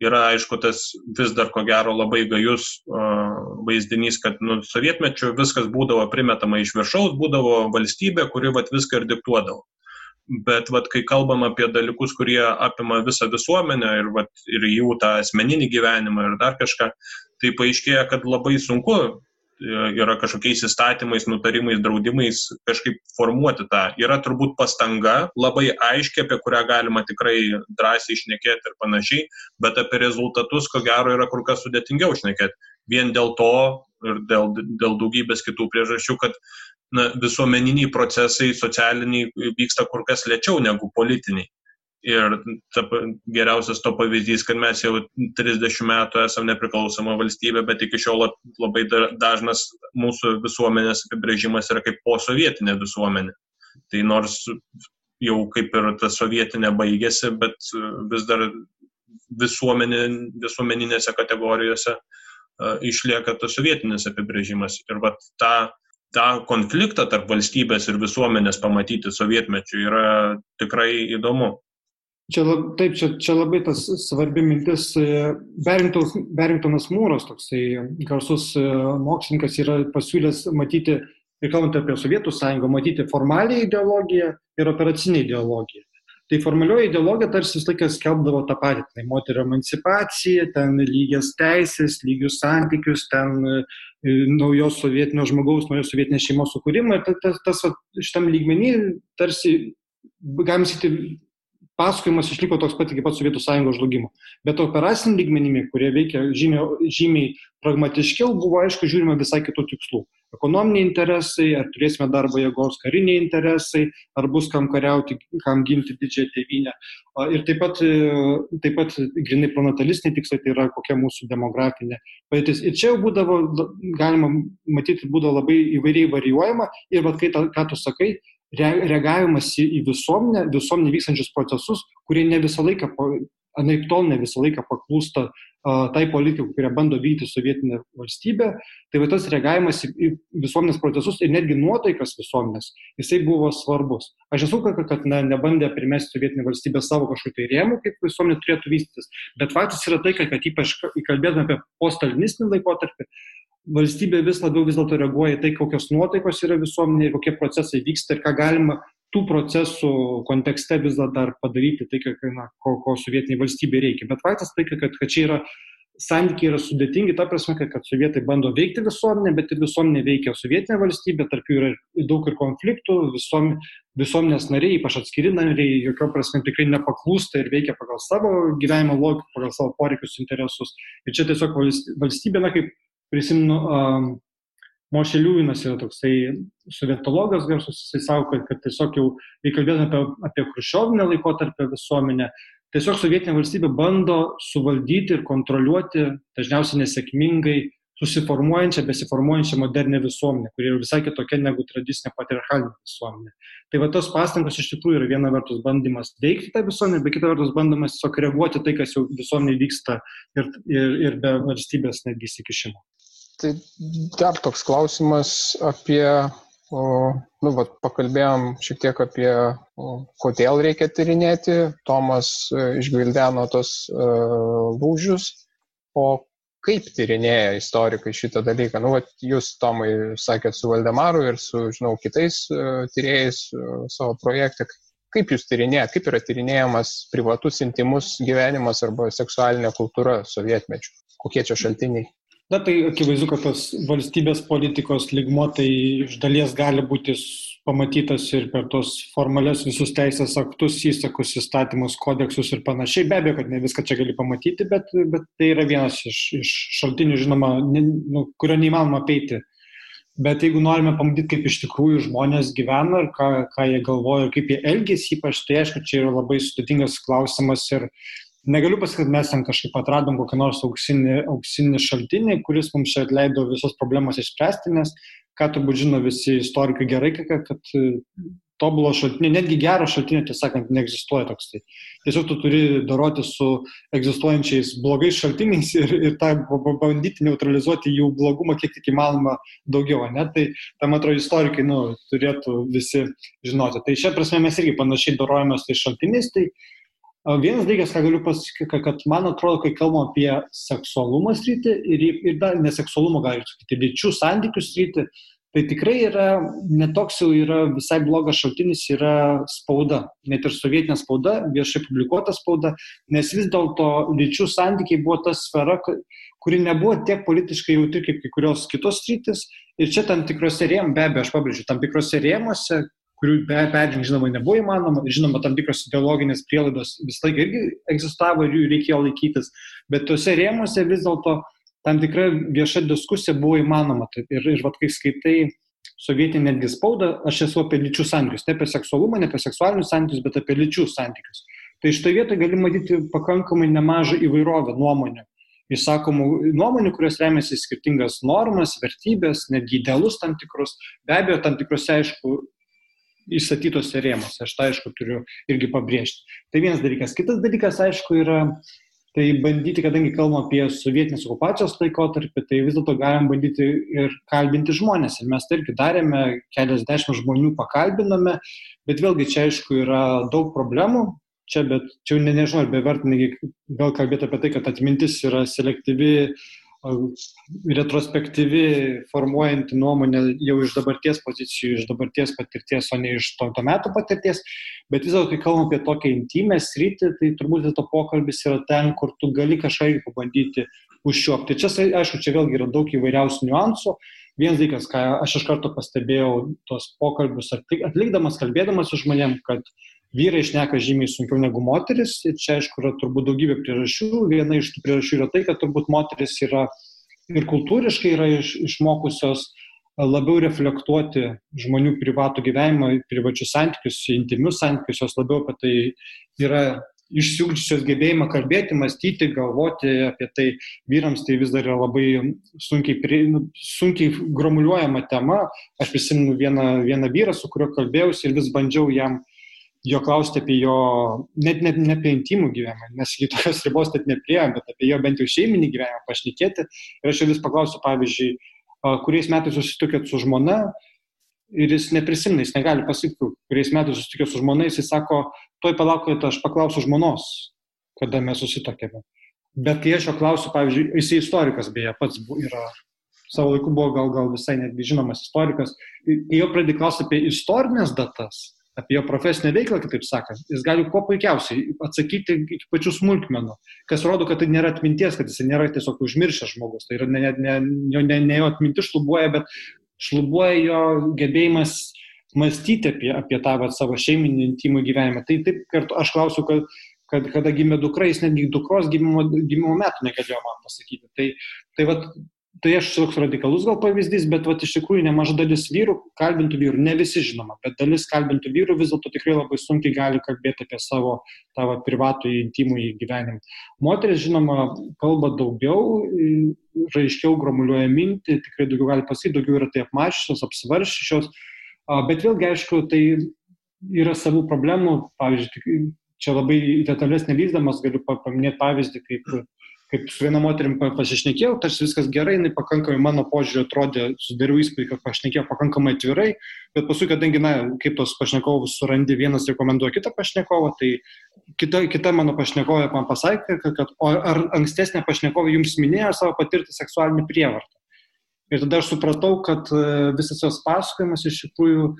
yra aišku tas vis dar ko gero labai gajus uh, vaizdinys, kad nu, sovietmečiu viskas būdavo primetama iš viršaus, būdavo valstybė, kuri vat, viską ir diktuodavo. Bet vat, kai kalbam apie dalykus, kurie apima visą visuomenę ir, vat, ir jų tą asmeninį gyvenimą ir dar kažką, tai paaiškėja, kad labai sunku yra kažkokiais įstatymais, nutarimais, draudimais kažkaip formuoti tą. Yra turbūt pastanga labai aiški, apie kurią galima tikrai drąsiai išnekėti ir panašiai, bet apie rezultatus, ko gero, yra kur kas sudėtingiau išnekėti. Vien dėl to ir dėl, dėl daugybės kitų priežasčių, kad na, visuomeniniai procesai, socialiniai vyksta kur kas lėčiau negu politiniai. Ir ta, geriausias to pavyzdys, kad mes jau 30 metų esame nepriklausoma valstybė, bet iki šiol labai dažnas mūsų visuomenės apibrėžimas yra kaip posovietinė visuomenė. Tai nors jau kaip ir ta sovietinė baigėsi, bet vis dar visuomenė, visuomeninėse kategorijose išlieka tas sovietinis apibrėžimas. Ir va tą, tą konfliktą tarp valstybės ir visuomenės pamatyti sovietmečiu yra tikrai įdomu. Čia, taip, čia, čia labai tas svarbi mintis. E, Barringtonas Mūras, toksai garsus e, mokslininkas, yra pasiūlęs matyti ir kalbant apie Sovietų sąjungą, matyti formalią ideologiją ir operacinę ideologiją. Tai formalioji ideologija tarsi vis laikas skelbdavo tą patį, tai moterio emancipacija, ten lygias teisės, lygius santykius, ten e, naujos sovietinio žmogaus, naujos sovietinės šeimos sukūrimą ir tas, tas, tas šitam lygmenį tarsi, galim sakyti, pasakojimas išliko toks pat iki pat Sovietų sąjungos žlugimo. Bet operaciniai lygmenimi, kurie veikia žymiai, žymiai pragmatiškiau, buvo aišku žiūrima visai kitų tikslų. Ekonominiai interesai, ar turėsime darbo jėgos, kariniai interesai, ar bus kam kariauti, kam ginti didžiąją tėvynę. Ir taip pat, taip pat grinai pronatalistiniai tikslai, tai yra kokia mūsų demografinė padėtis. Ir čia jau būdavo, galima matyti, būdavo labai įvairiai varijuojama ir, vad, kai ta, ką tu sakai, reagavimas į, į visuomenę, visuomenė vykstančius procesus, kurie ne visą laiką, anaip tol ne visą laiką paklūsta uh, tai politikai, kurie bando vykti sovietinę valstybę, tai va tas reagavimas į, į visuomenės procesus ir netgi nuotaikas visuomenės, jisai buvo svarbus. Aš esu, kad, kad ne, nebandė primesti sovietinę valstybę savo kažkokiu tai rėmų, kaip visuomenė turėtų vystytis, bet faktas yra tai, kad, kad ypač kalbėdami apie postalinistinį laikotarpį, valstybė vis labiau vis dėlto reaguoja į tai, kokios nuotaikos yra visuomenėje, kokie procesai vyksta ir ką galima tų procesų kontekste vis dar padaryti, tai, na, ko, ko sovietiniai valstybė reikia. Bet faktas tai, kad, kad čia yra santykiai yra sudėtingi, ta prasme, kad, kad sovietai bando veikti visuomenę, bet ir visuomenė veikia sovietinė valstybė, tarp jų yra daug ir konfliktų, visom, visuomenės nariai, ypač atskiri nariai, jokio prasme tikrai nepaklūsta ir veikia pagal savo gyvenimo logiką, pagal savo poreikius, interesus. Ir čia tiesiog valstybė, na, kaip prisimenu, um, Mošė Liuvinas yra toksai sovietologas garsus, jisai savo, kad, kad tiesiog jau, jei kalbėtume apie, apie Hruščiovinę laikotarpio visuomenę, tiesiog sovietinė valstybė bando suvaldyti ir kontroliuoti, dažniausiai nesėkmingai, susiformuojančią, besiformuojančią modernę visuomenę, kuri yra visai kitokia negu tradicinė patriarchalinė visuomenė. Tai va tos pastangos iš tikrųjų yra viena vertus bandymas veikti tą visuomenę, bet kita vertus bandymas tiesiog reaguoti tai, kas jau visuomenė vyksta ir, ir, ir be valstybės netgi įsikišimo. Tai dar toks klausimas apie, o, nu, vat, pakalbėjom šiek tiek apie, o, kodėl reikia tyrinėti. Tomas e, išgvildeno tos uh, lūžius, o kaip tyrinėja istorikai šitą dalyką. Nu, vat, jūs, Tomai, sakėt su Valdemaru ir su, žinau, kitais uh, tyrėjais uh, savo projekte. Kaip jūs tyrinėjat, kaip yra tyrinėjamas privatus, intimus gyvenimas arba seksualinė kultūra sovietmečių? Kokie čia šaltiniai? Na tai akivaizdu, kad tas valstybės politikos ligmo tai iš dalies gali būti pamatytas ir per tos formalias visus teisės aktus, įsakus, įstatymus, kodeksus ir panašiai. Be abejo, kad ne viską čia gali pamatyti, bet, bet tai yra vienas iš, iš šaltinių, žinoma, ne, nu, kurio neįmanoma apeiti. Bet jeigu norime pamatyti, kaip iš tikrųjų žmonės gyvena ir ką, ką jie galvoja ir kaip jie elgesi, ypač tai aišku, čia yra labai sudėtingas klausimas ir negaliu pasakyti, kad mes ten kažkaip atradom kokį nors auksinį, auksinį šaltinį, kuris mums čia leido visos problemos išspręsti, nes, ką turbūt žino visi istorikai gerai, kad, kad tobulo šaltinio, netgi gero šaltinio, tiesą sakant, neegzistuoja toks. Tai tiesiog tu turi doroti su egzistuojančiais blogais šaltiniais ir, ir tą bandyti neutralizuoti jų blogumą kiek tik įmanoma daugiau. Ne? Tai tam atrodo istorikai nu, turėtų visi žinoti. Tai šią prasme mes irgi panašiai dorojame su tais šaltiniais. Tai Vienas dalykas, ką galiu pasakyti, kad man atrodo, kai kalbam apie seksualumo sritį ir, ir dar neseksualumo, gali sakyti, lyčių santykių sritį, tai tikrai yra netoks jau yra visai blogas šaltinis yra spauda, net ir sovietinė spauda, viešai publikuota spauda, nes vis dėlto lyčių santykiai buvo ta sfera, kuri nebuvo tiek politiškai jautri kaip kai kurios kitos sritis. Ir čia tam tikrose rėmose, be abejo, aš pabrėžiu, tam tikrose rėmose, kurių peržengti, žinoma, nebuvo įmanoma, žinoma, tam tikros ideologinės prielaidos visą laiką irgi egzistavo ir jų reikėjo laikytis, bet tuose rėmuose vis dėlto tam tikra vieša diskusija buvo įmanoma. Ir, ir vat, kai skaitai sovietinį netgi spaudą, aš esu apie lyčių santykius, ne apie seksualumą, ne apie seksualinius santykius, bet apie lyčių santykius. Tai šitoje vietoje gali matyti pakankamai nemažą įvairovę nuomonių. Išsakomų nuomonių, kurios remiasi skirtingas normas, vertybės, netgi idealus tam tikrus, be abejo, tam tikrose, aišku, įstatytose rėmose. Aš tai aišku turiu irgi pabrėžti. Tai vienas dalykas. Kitas dalykas, aišku, yra tai bandyti, kadangi kalbam apie sovietinės okupacijos laikotarpį, tai vis dėlto galim bandyti ir kalbinti žmonės. Ir mes tai irgi darėme, keliasdešimt žmonių pakalbinome, bet vėlgi čia aišku yra daug problemų. Čia, bet čia ne, nežinau, ar bevertinai vėl kalbėti apie tai, kad atmintis yra selektyvi retrospektyvi formuojanti nuomonė jau iš dabarties pozicijų, iš dabarties patirties, o ne iš to, to metų patirties. Bet vis dėlto, kai kalbam apie tokią intimę sritį, tai turbūt to pokalbis yra ten, kur tu gali kažką pabandyti užčiuopti. Čia, aišku, čia vėlgi yra daug įvairiausių niuansų. Vienas dalykas, ką aš iš karto pastebėjau tos pokalbius atlikdamas, kalbėdamas su žmonėm, kad vyrai išneka žymiai sunkiau negu moteris. Ir čia, aišku, yra turbūt daugybė priežasčių. Viena iš tų priežasčių yra tai, kad turbūt moteris yra ir kultūriškai yra iš, išmokusios labiau reflektuoti žmonių privatų gyvenimą, privačius santykius, intimius santykius, jos labiau apie tai yra išsiugdžiusios gebėjimą kalbėti, mąstyti, galvoti apie tai. Vyrams tai vis dar yra labai sunkiai, nu, sunkiai gromuliuojama tema. Aš prisimenu vieną, vieną vyrą, su kuriuo kalbėjausi ir vis bandžiau jam jo klausti apie jo, net, net ne apie intimų gyvenimą, nes iki tokios ribos net neprieėm, bet apie jo bent jau šeiminį gyvenimą pašnekėti. Ir aš jau vis paklausiu, pavyzdžiui, kuriais metais susitikėt su žmona ir jis neprisimena, jis negali pasakyti, kuriais metais susitikė su žmona, jis sako, toj palaukojate, aš paklausiu žmonos, kada mes susitokėme. Bet kai aš jo klausiu, pavyzdžiui, jis istorikas beje, pats yra, savo laiku buvo gal, gal visai netgi žinomas istorikas, kai jo pradė klausti apie istorinės datas, apie jo profesinę veiklą, kitaip sakant, jis gali kuo puikiausiai atsakyti iki pačių smulkmenų, kas rodo, kad tai nėra atminties, kad jis nėra tiesiog užmiršęs žmogus, tai yra ne, ne, ne, ne, ne jo atmintis šlubuoja, bet šlubuoja jo gebėjimas mąstyti apie, apie tą vat, savo šeiminį intimų gyvenimą. Tai taip kartu aš klausiu, kad, kad kada gimė dukra, jis netgi dukros gimimo, gimimo metų negalėjo man pasakyti. Tai, tai, vat, tai aš toks radikalus gal pavyzdys, bet vat, iš tikrųjų nemaža dalis vyrų, kalbintų vyrų, ne visi žinoma, bet dalis kalbintų vyrų vis dėlto tikrai labai sunkiai gali kalbėti apie savo vat, privatų intimų gyvenimą. Moteris, žinoma, kalba daugiau, raiškiau gromuliuoja mintį, tikrai daugiau gali pasakyti, daugiau yra tai apmašytos, apsvaršyčios, bet vėlgi, aišku, tai yra savų problemų, pavyzdžiui, čia labai detalės nelysdamas galiu paminėti pavyzdį, kaip, kaip su viena moterim pasišnekėjau, tarsi viskas gerai, jinai pakankamai mano požiūrį atrodė, sudariau įspūdį, kad pašnekėjau pakankamai atvirai, bet paskui, kadangi, na, kaip tos pašnekovus surandi, vienas rekomenduoja kitą pašnekovą, tai kita, kita mano pašnekovė man pasakė, kad, kad o ar ankstesnė pašnekovė jums minėjo savo patirtį seksualinį prievartą. Ir tada aš supratau, kad e, visas jos pasakojimas iš tikrųjų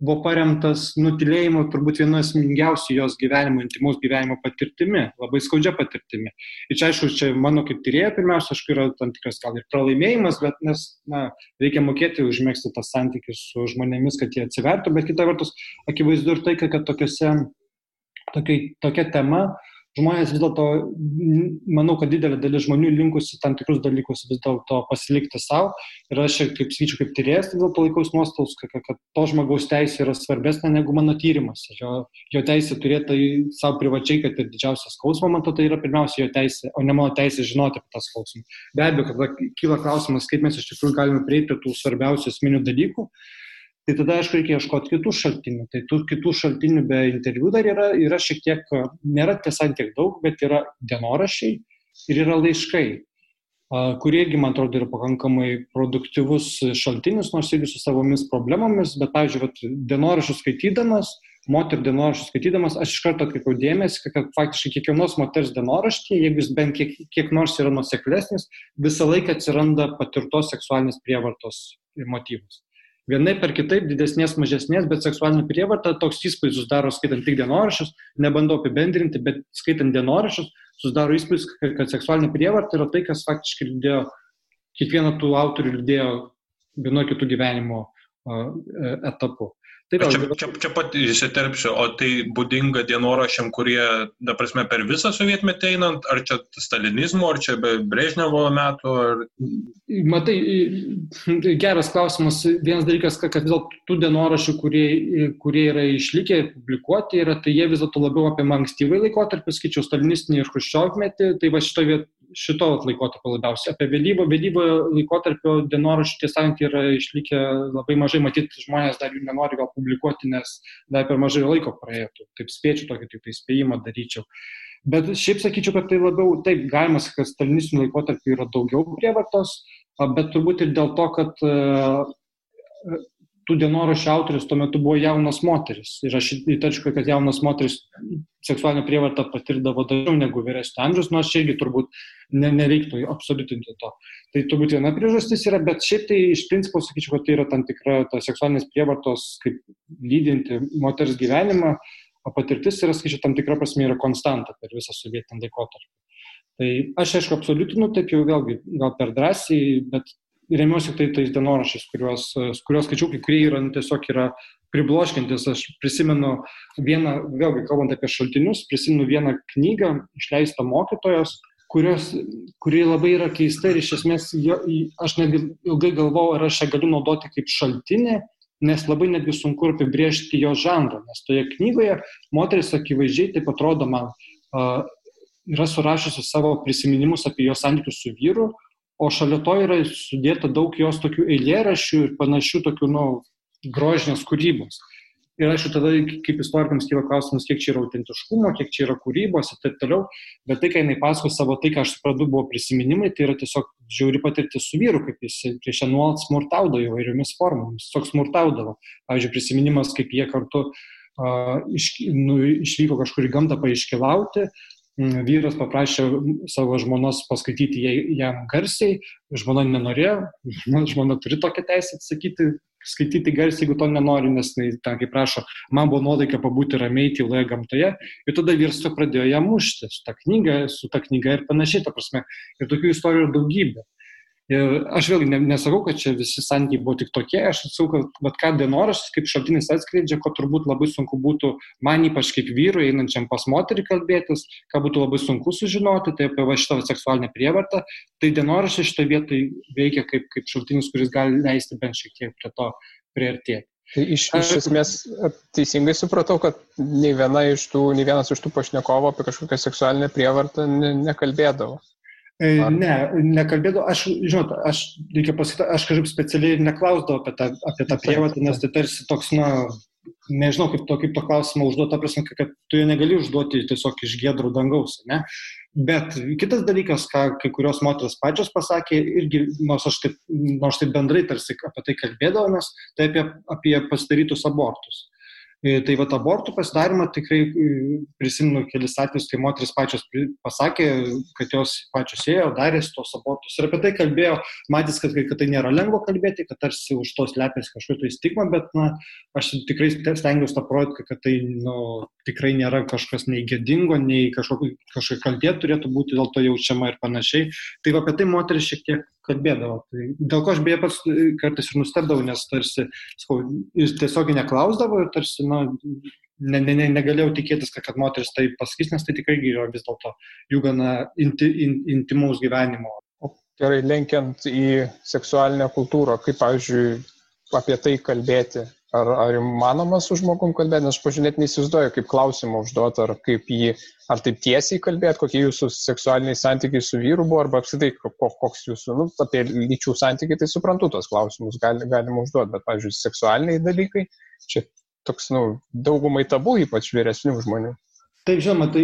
buvo paremtas nutilėjimu turbūt viena esmingiausių jos gyvenimo, intimaus gyvenimo patirtimi, labai skaudžia patirtimi. Ir čia aišku, čia mano kaip tyrėja pirmiausia, aišku, yra tam tikras gal ir pralaimėjimas, bet nes, na, reikia mokėti užmėgsti tas santykis su žmonėmis, kad jie atsivertų, bet kita vertus, akivaizdu ir tai, kad tokiuose, tokia, tokia tema, žmonės vis dėlto, manau, kad didelė dalis žmonių linkusi tam tikrus dalykus vis dėlto pasilikti savo. Ir aš, kaip sakyčiau, kaip tyrėjas, vis dėlto laikaus nuostalus, kad, kad to žmogaus teisė yra svarbesnė negu mano tyrimas. Jo, jo teisė turėti tai savo privačiai, kad ir didžiausias skausmo, man to tai yra pirmiausia jo teisė, o ne mano teisė žinoti apie tą skausmą. Be abejo, kad kyla klausimas, kaip mes iš tikrųjų galime prieiti prie tų svarbiausių esminių dalykų tai tada aišku reikia ieškoti kitų šaltinių. Tai tų kitų šaltinių be interviu dar yra, yra šiek tiek, nėra tiesa tiek daug, bet yra dienorašiai ir yra laiškai, kurie irgi, man atrodo, yra pakankamai produktyvus šaltinis, nors irgi su savomis problemomis, bet, pavyzdžiui, dienorašius skaitydamas, moterų dienoraščius skaitydamas, aš iš karto atkreipiau dėmesį, kad, faktiškai kiekvienos moters dienoraštyje, jeigu jis bent kiek, kiek nors yra nuseklesnis, visą laiką atsiranda patirtos seksualinės prievartos motyvas vienai per kitaip, didesnės, mažesnės, bet seksualinė prievarta toks įspūdis susidaro skaitant tik dienoraščius, nebandau apibendrinti, bet skaitant dienoraščius susidaro įspūdis, kad, seksualinė prievarta yra tai, kas faktiškai lydėjo, kiekvieną tų autorių lydėjo vienu kitų gyvenimo uh, etapu. Taip, čia, čia, čia pat įsiterpsiu, o tai būdinga dienorašiam, kurie, na prasme, per visą sovietmetį einant, ar čia stalinizmo, ar čia be Brežnevo metų? Ar... Matai, geras klausimas. Vienas dalykas, kad, kad dėl tų dienorašių, kurie, kurie yra išlikę ir publikuoti, yra, tai jie vis dėlto labiau apie ankstyvą laikotarpį, skaičiau, stalinistinį ir hruščiovmetį, tai va šito viet, šito laikotarpio labiausiai. Apie vėlyvo, vėlyvo laikotarpio dienoraščių tiesąjant yra išlikę labai mažai, matyti žmonės dar jų nenori gal publikuoti, nes dar per mažai laiko praėjo. Taip spėčiau, tokį tik tai spėjimą daryčiau. Bet šiaip sakyčiau, kad tai labiau, taip, galima sakyti, kad stalinistinių laikotarpių yra daugiau prievartos, bet turbūt ir dėl to, kad tų dienoraščių autorius tuo metu buvo jaunas moteris. Ir aš įtačiu, kad jaunas moteris seksualinę prievartą patirdavo dažniau negu vyresnio amžiaus, nors čia irgi turbūt ne, nereiktų absoliutinti to. Tai turbūt viena priežastis yra, bet šiaip tai iš principo sakyčiau, kad tai yra tam tikra ta seksualinės prievartos, kaip lydinti moters gyvenimą, o patirtis yra, sakyčiau, tam tikra prasme yra konstanta per visą sovietinį laikotarpį. Tai aš aišku absoliutinu, taip jau vėlgi gal per drąsiai, bet remiuosi tai tais dienoraščiais, kuriuos, kuriuos skaičiau, kai kurie yra nu, tiesiog yra pribloškintis. Aš prisimenu vieną, vėlgi kalbant apie šaltinius, prisimenu vieną knygą išleistą mokytojos, kurios, kuri labai yra keista ir iš esmės jo, aš netgi ilgai galvojau, ar aš ją galiu naudoti kaip šaltinį, nes labai netgi sunku apibriežti jo žanrą, nes toje knygoje moteris akivaizdžiai taip atrodo man uh, yra surašusi savo prisiminimus apie jos santykius su vyru, o šalia to yra sudėta daug jos tokių eilėraščių ir panašių tokių, nu, grožinės kūrybos. Ir aišku, tada kaip istorikams kyla klausimas, kiek čia yra autentiškumo, kiek čia yra kūrybos ir taip toliau. Bet tai, kai jinai pasako savo tai, ką aš suprantu, buvo prisiminimai, tai yra tiesiog žiauri patirtis su vyru, kaip jis prieš ją nuolat smurtaudavo įvairiomis formomis. Tiesiog smurtaudavo. Pavyzdžiui, prisiminimas, kaip jie kartu uh, iš, nu, išvyko kažkur į gamtą paaiškilauti, vyras paprašė savo žmonos paskaityti jam garsiai, žmona nenorėjo, žmona turi tokią teisę atsakyti, skaityti garsiai, jeigu to nenori, nes tai, ten kaip prašo, man buvo nuotaika pabūti ramiai tyloje gamtoje ir tada vyras pradėjo ją mušti su ta knyga, su ta knyga ir panašiai, ta prasme. Ir tokių istorijų daugybė. Ir aš vėlgi nesakau, kad čia visi santykiai buvo tik tokie, aš atsakau, kad bet ką dienoraštis kaip šaltinis atskleidžia, ko turbūt labai sunku būtų man ypač kaip vyrui einančiam pas moterį kalbėtis, ką būtų labai sunku sužinoti, tai apie va šitą seksualinę prievartą, tai dienoraštis šitoje vietoje veikia kaip, kaip šaltinis, kuris gali leisti bent šiek tiek prie to priartėti. Tai iš, iš esmės teisingai supratau, kad nei, viena iš tų, nei vienas iš tų pašnekovų apie kažkokią seksualinę prievartą ne, nekalbėdavo. E, ne, nekalbėdavau, aš, žinot, aš, reikia pasakyti, aš kažkaip specialiai neklausdavau apie tą, apie tą prievartą, nes tai tarsi toks, na, nežinau, kaip to, kaip to klausimą užduoti, prasme, kad tu jo negali užduoti tiesiog iš gedrų dangaus, ne? Bet kitas dalykas, ką kai kurios moteris pačios pasakė, irgi, nors aš taip, nors taip bendrai tarsi apie tai kalbėdavomės, tai apie, apie pasidarytus abortus. E, tai va abortų pasidarimą tikrai e, prisimenu kelis atvejus, kai moteris pačios pasakė, kad jos pačios ėjo, darėsi tos abortus. Ir apie tai kalbėjo, matys, kad, kad tai nėra lengva kalbėti, kad tarsi už to slepiasi kažkokia tai stigma, bet na, aš tikrai stengiuosi tą projektą, kad tai nu, tikrai nėra kažkas nei gėdingo, nei kažkokia kaltė turėtų būti dėl to jaučiama ir panašiai. Tai va apie tai moteris šiek tiek kalbėdavo. Tai dėl ko aš beje pats e, kartais ir nustebdavau, nes tarsi, skau, jis tiesiog neklausdavo ir tarsi, na, ne, ne, ne, negalėjau tikėtis, kad, kad moteris tai pasakys, nes tai tikrai yra vis dėlto jų gana inti, in, intimaus gyvenimo. Gerai, lenkiant į seksualinę kultūrą, kaip, pavyzdžiui, apie tai kalbėti, Ar, ar įmanoma su žmogum kalbėti, nes aš pažinėt neįsivaizduoju, kaip klausimą užduoti, ar kaip jį, ar taip tiesiai kalbėti, kokie jūsų seksualiniai santykiai su vyru buvo, arba apskritai koks jūsų, nu, apie lyčių santykiai, tai suprantu, tos klausimus gali, galima užduoti, bet, pavyzdžiui, seksualiniai dalykai, čia toks, nu, daugumai tabu, ypač vyresnių žmonių. Taip, žinoma, tai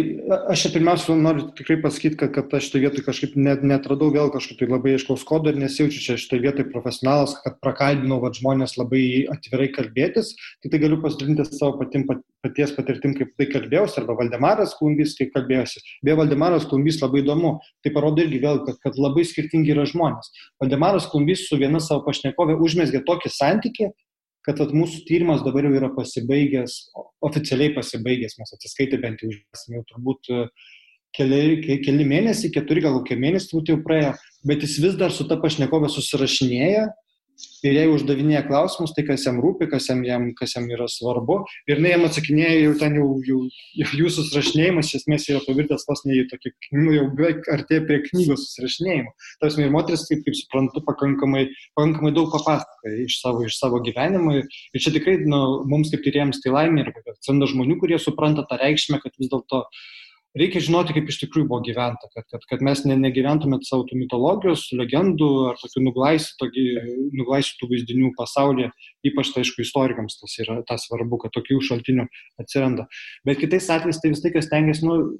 aš čia pirmiausia noriu tikrai pasakyti, kad, kad aš šitoje vietoje kažkaip net, netradau vėl kažkokio tai labai aiškaus kodo ir nesijaučiu čia šitoje vietoje profesionalas, kad prakalbinau vat, žmonės labai atvirai kalbėtis. Tai tai galiu pasidalinti savo patim, paties patirtim, kaip tai kalbėjausi, arba Valdemaras Klumbys, kaip kalbėjosi. Beje, Valdemaras Klumbys labai įdomu. Tai parodo irgi vėl, kad, kad labai skirtingi yra žmonės. Valdemaras Klumbys su viena savo pašnekovė užmėsgė tokį santykį, kad at, mūsų tyrimas dabar jau yra pasibaigęs, oficialiai pasibaigęs, mes atsiskaitė bent jau, jau turbūt e, keli, keli mėnesiai, keturi gal kokie mėnesiai turbūt jau praėjo, bet jis vis dar su ta pašnekovė susirašinėja ir jai uždavinėja klausimus, tai kas jam rūpi, kas jam, jam, kas jam yra svarbu. Ir jinai jam atsakinėja jau ten jau, jau, jau jūsų susirašinėjimas, iš esmės yra pavirtęs vos ne į tokį, nu, jau beveik artėja prie knygos susirašinėjimo. Tarsi ir moteris, kaip, kaip suprantu, pakankamai, pakankamai daug papasakoja iš savo, iš savo gyvenimo. Ir, ir čia tikrai nu, mums kaip tyriems tai laimė ir atsiranda žmonių, kurie supranta tą reikšmę, kad vis dėlto uh, reikia žinoti, kaip iš tikrųjų buvo gyventa, kad, kad, kad mes ne, negyventumėt savo tų mitologijos, legendų ar tokių nuglaistytų vaizdinių pasaulyje, ypač tai aišku istorikams tas yra tas svarbu, kad tokių šaltinių atsiranda. Bet kitais atvejais tai vis tai, kas tengiasi, nu,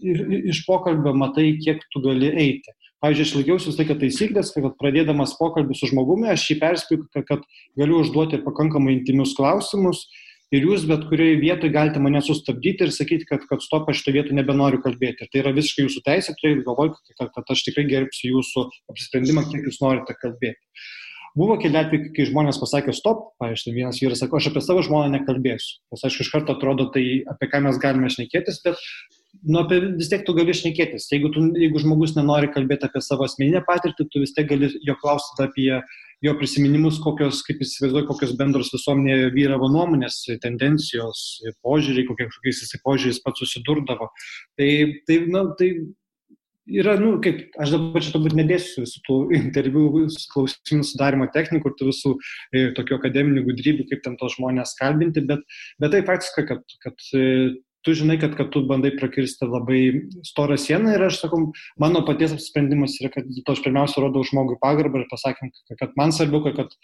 iš pokalbio matai, kiek tu gali eiti. Pavyzdžiui, aš laikiausi visą laiką taisyklės, kad pradėdamas pokalbį su žmogumi, aš jį perspėju, kad, kad galiu užduoti pakankamai intimius klausimus ir jūs bet kurioje vietoje galite mane sustabdyti ir sakyti, kad, kad stop, aš šitoje vietoje nebenoriu kalbėti. Ir tai yra visiškai jūsų teisė, tai galvoju, kad, kad aš tikrai gerbsiu jūsų apsisprendimą, kiek jūs norite kalbėti. Buvo keli atvejai, kai žmonės pasakė stop, paaiškiai, vienas vyras sako, aš apie savo žmoną nekalbėsiu. Nes aišku, iš karto atrodo tai, apie ką mes galime šnekėtis, bet nu, apie, vis tiek tu gali šnekėtis. Jeigu, tu, jeigu žmogus nenori kalbėti apie savo asmeninę patirtį, tu vis tiek gali jo klausyti apie jo prisiminimus, kokios, kaip jis įsivaizduoja, kokios bendros visuomenėje vyravo nuomonės, tendencijos, požiūriai, kokiais jis požiūriais pats susidurdavo. Tai, tai, na, tai yra, nu, kaip, aš dabar čia turbūt nedėsiu visų tų [LAUGHS] interviu klausimų sudarimo technikų ir tų visų e, tokių akademinių gudrybių, kaip ten tos žmonės kalbinti, bet, bet tai faktiškai, kad, kad e, tu žinai, kad, kad tu bandai prakirsti labai storą sieną ir aš sakau, mano paties apsisprendimas yra, kad to aš pirmiausia rodau žmogui pagarbą ir pasakym, kad, man svarbu, kad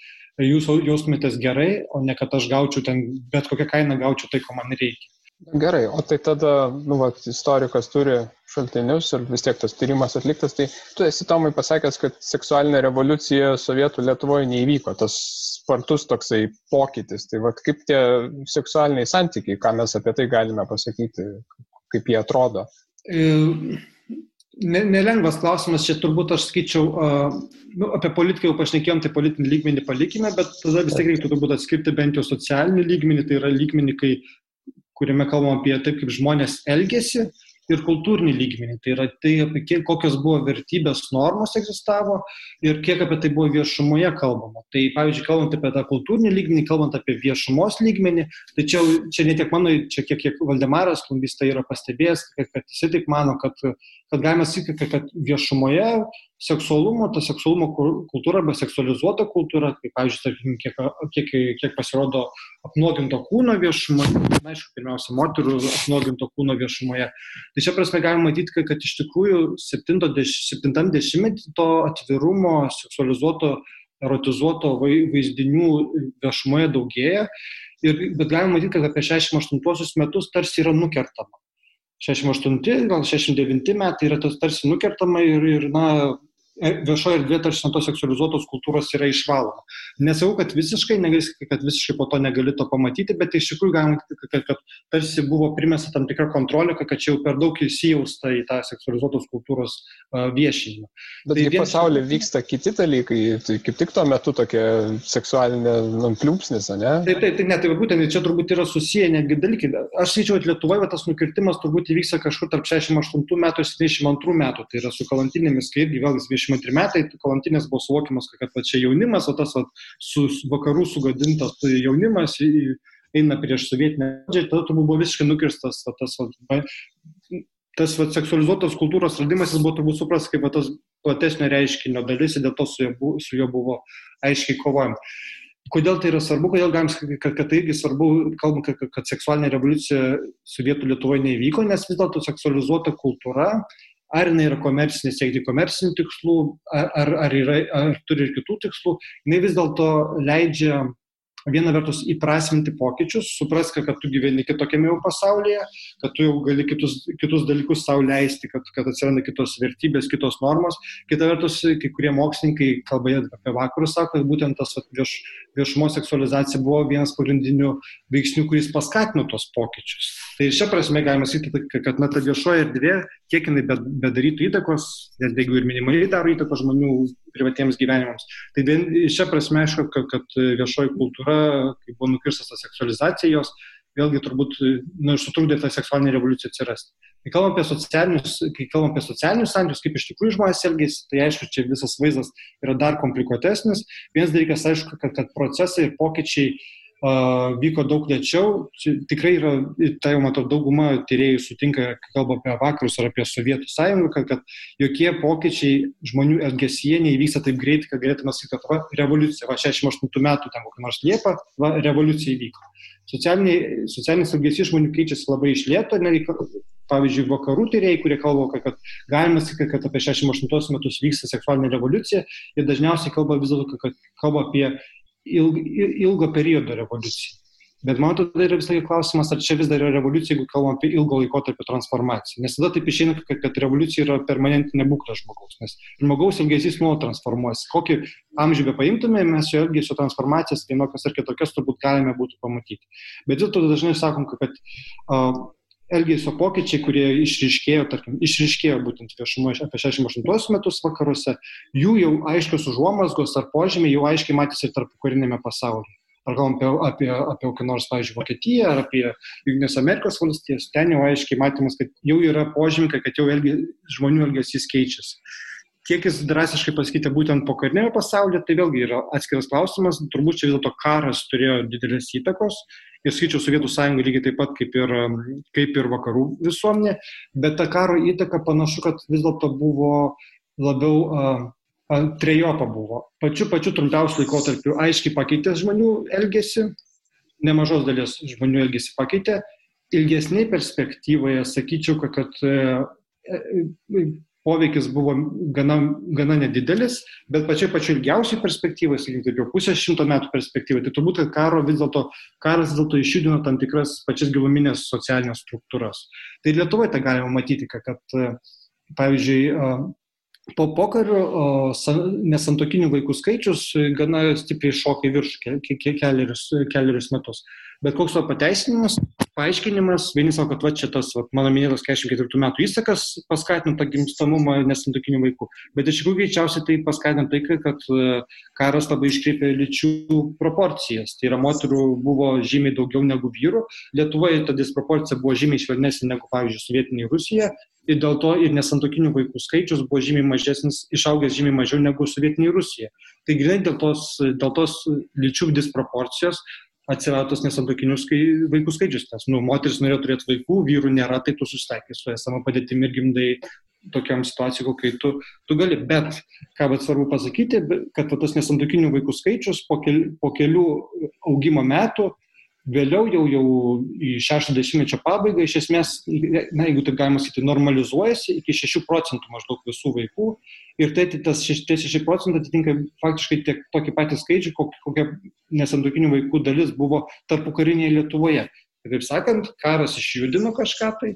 jūs jaustumėtės gerai, o ne kad aš gaučiau ten bet kokią kainą gaučiau tai, ko man reikia. Gerai, o tai tada, nu, va, istorikas turi šaltinius ir vis tiek tas tyrimas atliktas, tai tu esi Tomai pasakęs, kad seksualinė revoliucija Sovietų Lietuvoje neįvyko, tas spartus toksai pokytis. Tai va, kaip tie seksualiniai santykiai, ką mes apie tai galime pasakyti, kaip jie atrodo? E, nelengvas klausimas, čia turbūt aš skaičiau, nu, apie politiką jau pašnekėjom, tai politinį lygmenį palikime, bet tada vis tiek reiktų turbūt atskirti bent jau socialinį lygmenį, tai yra lygmenį, kai kuriame kalbam apie taip, kaip žmonės elgesi ir kultūrinį lygmenį. Tai yra tai, apie kiek, kokios buvo vertybės normos egzistavo ir kiek apie tai buvo viešumoje kalbama. Tai pavyzdžiui, kalbant apie tą kultūrinį lygmenį, kalbant apie viešumos lygmenį, tai čia, čia ne tiek mano, čia kiek, kiek Valdemaras Klumbys tai yra pastebėjęs, kad, kad jisai tik mano, kad, kad galima sakyti, kad viešumoje seksualumo, ta seksualumo kultūra arba seksualizuota kultūra, kaip, pavyzdžiui, tarkim, kiek, kiek, kiek pasirodo apnuoginto kūno viešumoje, na, aišku, pirmiausia, moterų apnuoginto kūno viešumoje. Tai čia prasme galima matyti, kad, kad iš tikrųjų 70-metį to atvirumo, seksualizuoto, erotizuoto vaizdinių viešumoje daugėja, ir, bet galima matyti, kad apie 68 metus tarsi yra nukertama. 68, gal 69 metai yra tas tarsi nukertama ir, ir na, viešoje erdvėje tarsi nuo tos seksualizuotos kultūros yra išvaloma. Nesakau, kad visiškai, negali, kad visiškai po to negali to pamatyti, bet iš tikrųjų galima, kad, kad, tarsi buvo primesta tam tikra kontrolė, kad čia jau per daug įsijausta į tą seksualizuotos kultūros viešinimą. Bet tai vien... pasaulyje vyksta kiti dalykai, tai kaip tik tuo metu tokia seksualinė pliūpsnis, ne? Taip, taip, tai ne, tai būtent čia turbūt yra susiję netgi dalykai. Aš skaičiau, kad Lietuvoje tas nukirtimas turbūt įvyksta kažkur tarp 68 metų ir 72 metų, tai yra su kalantinėmis, kai irgi vėlgi 23 metai, tai kalantinės buvo suvokimas, kad va, čia jaunimas, o tas va, su vakarų sugadintas tai jaunimas eina prieš sovietinę valdžią, tada turbūt buvo visiškai nukirstas va, tas, va, tas va, seksualizuotos kultūros radimas, jis buvo turbūt supras kaip va, tas platesnio reiškinio dalis ir dėl to su juo, su juo buvo aiškiai kovojama. Kodėl tai yra svarbu, kodėl galim sakyti, kad, kad tai irgi svarbu, kalbant, kad, kad seksualinė revoliucija Sovietų Lietuvoje neįvyko, nes vis dėlto seksualizuota kultūra ar jinai yra komercinė, siekti komercinių tikslų, ar, ar, yra, ar turi ir kitų tikslų, jinai vis dėlto leidžia viena vertus įprasminti pokyčius, suprask, kad tu gyveni kitokiame jau pasaulyje, kad tu jau gali kitus, kitus dalykus savo leisti, kad, kad atsiranda kitos vertybės, kitos normos. Kita vertus, kai kurie mokslininkai, kalba apie vakarus, sako, kad būtent tas vieš, viešumo seksualizacija buvo vienas pagrindinių veiksnių, kuris paskatino tos pokyčius. Tai šią prasme galima sakyti, kad na, ta viešoji erdvė, kiek jinai bedarytų įtakos, net jeigu ir minimaliai daro įtakos žmonių privatiems gyvenimams. Tai vien šią prasme aišku, kad, kad viešoji kultūra, kai buvo nukirstas ta seksualizacija jos, vėlgi turbūt nu, sutrūdė tą seksualinę revoliuciją atsirasti. Kai kalbam apie socialinius, kai kalbam apie socialinius santykius, kaip iš tikrųjų žmonės elgesi, tai aišku, čia visas vaizdas yra dar komplikuotesnis. Vienas dalykas, aišku, kad, kad procesai ir pokyčiai vyko daug lėčiau. Tikrai yra, tai jau matau, dauguma tyriejų sutinka, kai kalba apie vakarus ar apie Sovietų sąjungą, kad, kad jokie pokyčiai žmonių elgesyje neįvyksta taip greitai, kad galėtume sakyti, kad va, revoliucija, va 68 metų, ten kokia nors Liepa, va, revoliucija įvyko. Socialinis elgesys žmonių keičiasi labai iš lėto, netgi, pavyzdžiui, vakarų tyrėjai, kurie kalba, kad, galima sakyti, kad apie 68 metus vyksta seksualinė revoliucija, jie dažniausiai kalba vis dėlto, kad kalba apie ilg, ilgo periodo revoliucija. Bet man tai yra visai klausimas, ar čia vis dar yra revoliucija, jeigu kalbam apie ilgo laikotarpio transformaciją. Nes tada taip išeina, kad, kad revoliucija yra permanentinė būklė žmogaus. Nes žmogaus elgesys nuolat transformuojasi. Kokį amžių be paimtume, mes jo elgesio transformacijas vienokias ar kitokias turbūt galime būtų pamatyti. Bet dėl to dažnai sakom, kad uh, elgesio pokyčiai, kurie išriškėjo, tarkim, išriškėjo būtent viešumoje apie 68 metus vakaruose, jų jau aiškios užuomasgos ar požymiai jau aiškiai matėsi ir tarp karinėme pasaulyje. Ar kalbam apie, apie, apie kokią nors, pavyzdžiui, Vokietiją ar apie Junktinės Amerikos valstijas, ten jau aiškiai matymas, kad jau yra požymiai, kad jau elgi, žmonių elgesys keičiasi. Kiek jis drastiškai pasikeitė būtent po karinėme pasaulyje, tai vėlgi yra atskiras klausimas. Turbūt čia vis dėlto karas turėjo didelės įtakos ir skaičiau Sovietų sąjungą lygiai taip pat kaip ir, kaip ir vakarų visuomenė, bet ta karo įtaka panašu, kad vis dėlto buvo labiau uh, trejopa buvo. Pačiu pačiu trumpiausiu laikotarpiu aiškiai pakeitė žmonių elgesį, nemažos dalies žmonių elgesį pakeitė. Ilgesniai perspektyvoje sakyčiau, kad, kad e, poveikis buvo gana, gana nedidelis, bet pačiai pačiu ilgiausiai perspektyvai, sakykime, taip jau pusės šimto metų perspektyvai, tai turbūt, kad karo vis dėlto, karas vis dėlto išjudino tam tikras pačias giluminės socialinės struktūras. Tai Lietuvoje tą galima matyti, kad, pavyzdžiui, po pokario nesantokinių vaikų skaičius gana stipriai šoka į viršų keliarius, keliarius metus. Bet koks to pateisinimas, paaiškinimas, vieni sako, kad va čia tas va, mano minėtas 44 metų įsakas paskatino tą gimstamumą nesantokinių vaikų. Bet iš tikrųjų greičiausiai tai paskatino tai, kad e, karas labai iškreipė lyčių proporcijas. Tai yra moterų buvo žymiai daugiau negu vyrų. Lietuvoje ta disproporcija buvo žymiai švelnesnė negu, pavyzdžiui, sovietinė Rusija. Ir dėl to ir nesantokinių vaikų skaičius buvo žymiai mažesnis, išaugęs žymiai mažiau negu sovietinė Rusija. Tai grinai dėl tos, dėl tos lyčių disproporcijos atsirado tas nesantokinių skai, vaikų skaičius, nes nu, moteris norėjo turėti vaikų, vyrų nėra, tai tu susitaikai su esama padėtimi ir gimdai tokiam situacijai, kokiai tu, tu gali. Bet, ką bet svarbu pasakyti, kad tas nesantokinių vaikų skaičius po, kel, po kelių augimo metų Vėliau jau, jau į 60-mečio pabaigą iš esmės, na, jeigu taip galima sakyti, normalizuojasi iki 6 procentų maždaug visų vaikų ir tai tas 6 procentai atitinka faktiškai tiek tokį patį skaičių, kokia nesantokinių vaikų dalis buvo tarpu karinėje Lietuvoje. Taip sakant, karas išjudino kažką tai,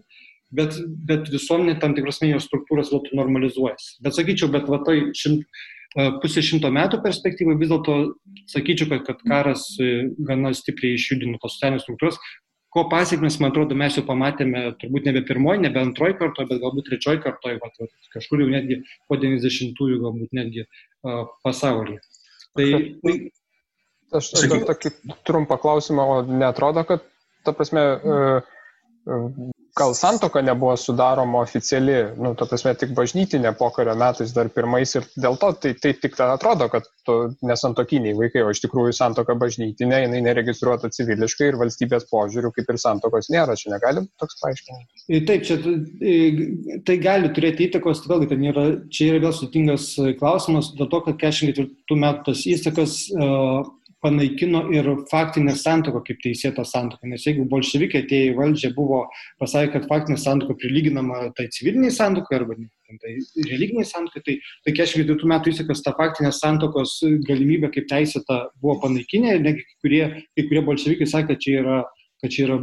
bet, bet visuomenė tam tikros menijos struktūros vėl normalizuojasi. Bet sakyčiau, bet va tai šimt E, pusė šimto metų perspektyvai vis dėlto sakyčiau, kad, kad karas e, gana stipriai išjudino tos socialinės struktūras, ko pasiekmes, man atrodo, mes jau pamatėme turbūt nebe pirmoji, nebe antroji kartoje, bet galbūt trečioji kartoje, va, va, kažkur jau netgi po 90-ųjų galbūt netgi uh, pasaulyje. Tai, tai... Aš dar tokį trumpą klausimą, o netrodo, kad, ta prasme, uh, gal santoka nebuvo sudaroma oficiali, nu, ta prasme, tik bažnytinė pokario metais dar pirmais ir dėl to tai, tai tik tada atrodo, kad nesantokiniai vaikai, o iš tikrųjų santoka bažnytinė, jinai neregistruota civiliškai ir valstybės požiūrių kaip ir santokos nėra, čia negalim toks paaiškinimas. Taip, čia tai gali turėti įtakos, vėlgi, ten yra, čia yra vėl sutingas klausimas, dėl to, kad 44 metų tas įsakas uh, panaikino ir faktinę santoką kaip teisėtą santoką. Nes jeigu bolševikai atėjo į valdžią, buvo pasakę, kad faktinė santoka prilyginama tai civiliniai santokai arba tai religiniai santokai, tai, tai 42 metų įsakas tą faktinę santokos galimybę kaip teisėtą buvo panaikinę ir negi kai kurie, kai kurie bolševikai sakė, kad čia yra kad čia yra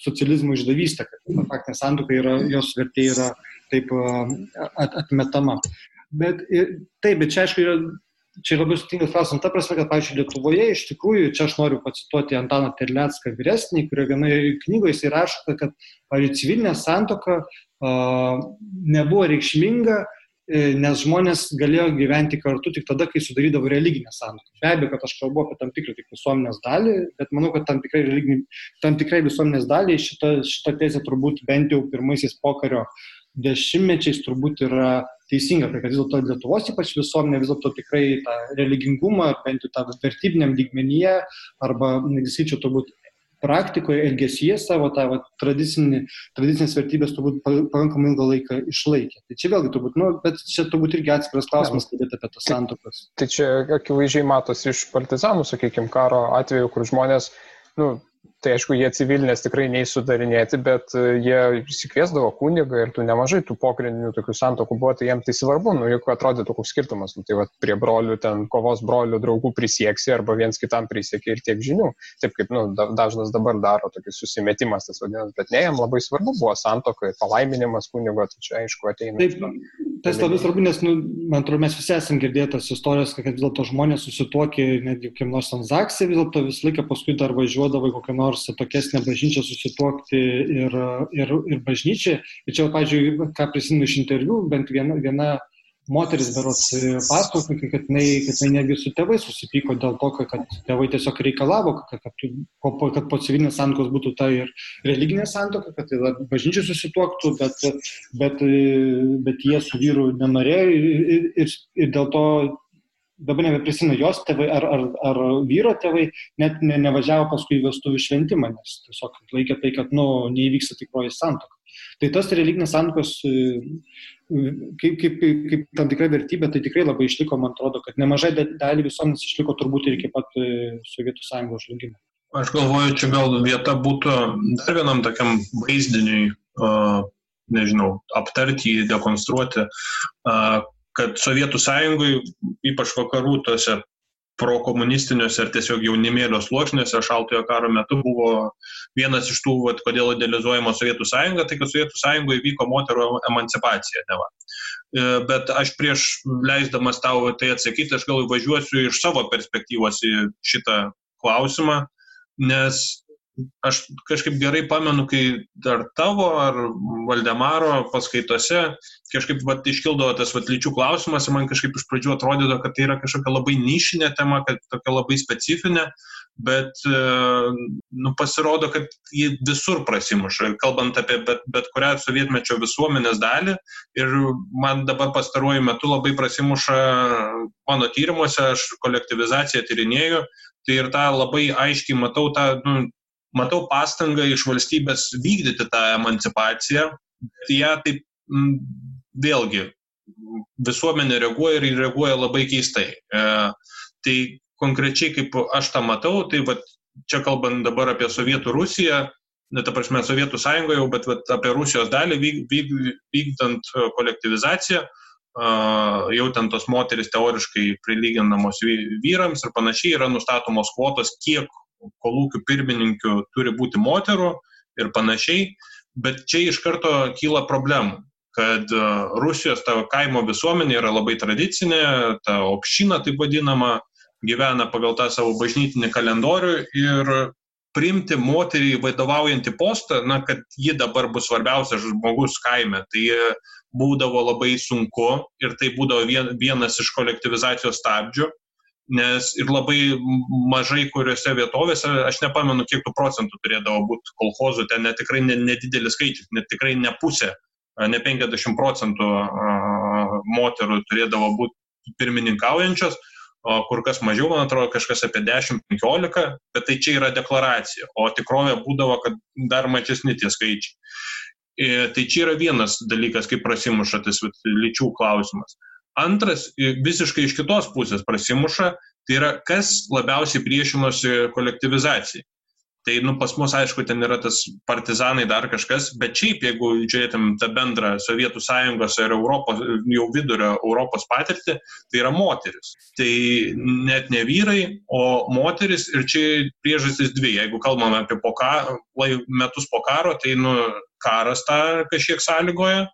socializmo išdavystė, kad faktinė santoka yra, jos vertė yra taip at, atmetama. Bet taip, bet čia aišku yra čia labai sutinkas klausimas, ta prasme, kad, pavyzdžiui, Lietuvoje iš tikrųjų, čia aš noriu pacituoti Antaną Terlecką vyresnį, kurio vienoje knygoje jis įrašo, kad, pavyzdžiui, civilinė santoka uh, nebuvo reikšminga, e, nes žmonės galėjo gyventi kartu tik tada, kai sudarydavo religinę santoką. Be abejo, kad aš kalbu apie tam tikrą tik visuomenės dalį, bet manau, kad tam tikrai, religini, tam tikrai visuomenės dalį šita, šita tezė turbūt bent jau pirmaisiais pokario dešimtmečiais turbūt yra teisinga, tai kad vis dėlto Lietuvos ypač visuomenė vis dėlto tikrai tą religingumą, bent jau tą vertybiniam lygmenyje, arba, nesakyčiau, turbūt praktikoje, elgesyje savo tą va, tradicinį, tradicinės vertybės turbūt pakankamai ilgą laiką išlaikė. Tai čia vėlgi turbūt, nu, bet čia turbūt irgi atskiras klausimas, kalbėti apie tas santokas. Tai čia akivaizdžiai matosi iš partizanų, sakykime, karo atveju, kur žmonės, nu, Tai aišku, jie civilinės tikrai neįsudarinėti, bet e, jie įsikviesdavo kunigą ir tų nemažai tų pokrinių tokių santokų buvo, tai jiems tai svarbu, nu juk atrodytų koks skirtumas, nu, tai va, prie brolių, ten kovos brolių draugų prisieksi arba viens kitam prisieki ir tiek žinių, taip kaip nu, dažnas dabar daro, tokis susimetimas tas vadinamas, bet ne, jam labai svarbu buvo santoka ir palaiminimas kunigo, tai čia aišku ateina. Taip, tas labai svarbu, nes, nu, man atrodo, mes visi esame girdėję tas istorijas, kad vis dėlto žmonės susituokė netgi kokiam nors transakcijai, vis dėlto visą laiką paskui dar važiuodavo į kokią nors atokesnę bažnyčią susituokti ir, ir, ir bažnyčią. Ir čia, pavyzdžiui, ką prisimenu iš interviu, bent viena, viena moteris berots pasakojo, kad jinai, kad jinai netgi su tėvai susipyko dėl to, kad tėvai tiesiog reikalavo, kad, kad, kad po civilinės santokos būtų ta ir religinė santoka, kad bažnyčia susituoktų, bet, bet, bet jie su vyru nenorėjo ir, ir, ir dėl to dabar nebeprisimenu jos tėvai ar, ar, ar vyro tėvai, net ne, nevažiavo paskui vestuvių šventimą, nes tiesiog laikė tai, kad nu, neįvyksta tikroji santoka. Tai tas religinės santokos kaip, kaip, kaip, kaip tam tikra vertybė, tai tikrai labai išliko, man atrodo, kad nemažai dalį visuomenės išliko turbūt ir iki pat e, Sovietų sąjungos žlugimo. Aš galvoju, čia gal vieta būtų dar vienam tokiam vaizdiniui, nežinau, aptarti, dekonstruoti, kad Sovietų sąjungai, ypač vakarų tose prokomunistiniuose ar tiesiog jaunimėlio sluoksniuose šaltojo karo metu buvo vienas iš tų, vat, kodėl idealizuojama Sovietų sąjunga, tai kad Sovietų sąjungoje vyko moterų emancipacija. Neva. E, bet aš prieš leisdamas tau tai atsakyti, aš gal važiuosiu iš savo perspektyvos į šitą klausimą, nes aš kažkaip gerai pamenu, kai dar tavo ar Valdemaro paskaitose kažkaip vat, iškildavo tas vat, lyčių klausimas ir man kažkaip iš pradžių atrodydavo, kad tai yra kažkokia labai nišinė tema, kad tokia labai specifinė, bet e, nu, pasirodo, kad ji visur prasimuša, kalbant apie bet, bet kurią sovietmečio visuomenės dalį. Ir man dabar pastaruoju metu labai prasimuša mano tyrimuose, aš kolektivizaciją tyrinėju, tai ir tą labai aiškiai matau tą nu, matau pastangą iš valstybės vykdyti tą emancipaciją, ją taip vėlgi visuomenė reaguoja ir reaguoja labai keistai. E, tai konkrečiai kaip aš tą matau, tai va, čia kalbant dabar apie Sovietų Rusiją, ne ta prasme Sovietų sąjungoje jau, bet, bet apie Rusijos dalį vyk, vyk, vykdant kolektivizaciją, Uh, jau ten tos moteris teoriškai prilyginamos vyrams ir panašiai yra nustatomos kvotos, kiek kolūkių pirmininkių turi būti moterų ir panašiai, bet čia iš karto kyla problemų kad e, Rusijos ta kaimo visuomenė yra labai tradicinė, ta opšina taip vadinama, gyvena pagal tą savo bažnytinį kalendorių ir priimti moterį vadovaujantį postą, na, kad ji dabar bus svarbiausias žmogus kaime, tai būdavo labai sunku ir tai būdavo vienas iš kolektivizacijos stabdžių nes ir labai mažai kuriuose vietovėse, aš nepamenu, kiek tų procentų turėdavo būti kolhozų, ten net tikrai nedidelis skaičius, net tikrai ne pusė, ne 50 procentų moterų turėdavo būti pirmininkaujančios, kur kas mažiau, man atrodo, kažkas apie 10-15, bet tai čia yra deklaracija, o tikrovė būdavo, kad dar mažesni tie skaičiai. E, tai čia yra vienas dalykas, kaip prasimuša tas lyčių klausimas. Antras, visiškai iš kitos pusės prasimuša, tai yra, kas labiausiai priešinosi kolektivizacijai. Tai, nu, pas mus, aišku, ten yra tas partizanai dar kažkas, bet šiaip, jeigu žiūrėtum tą bendrą Sovietų sąjungos ir Europos, jau vidurio Europos patirtį, tai yra moteris. Tai net ne vyrai, o moteris ir čia priežastis dvi. Jeigu kalbame apie po karo, metus po karo, tai, nu, karas tą kažkiek sąlygoja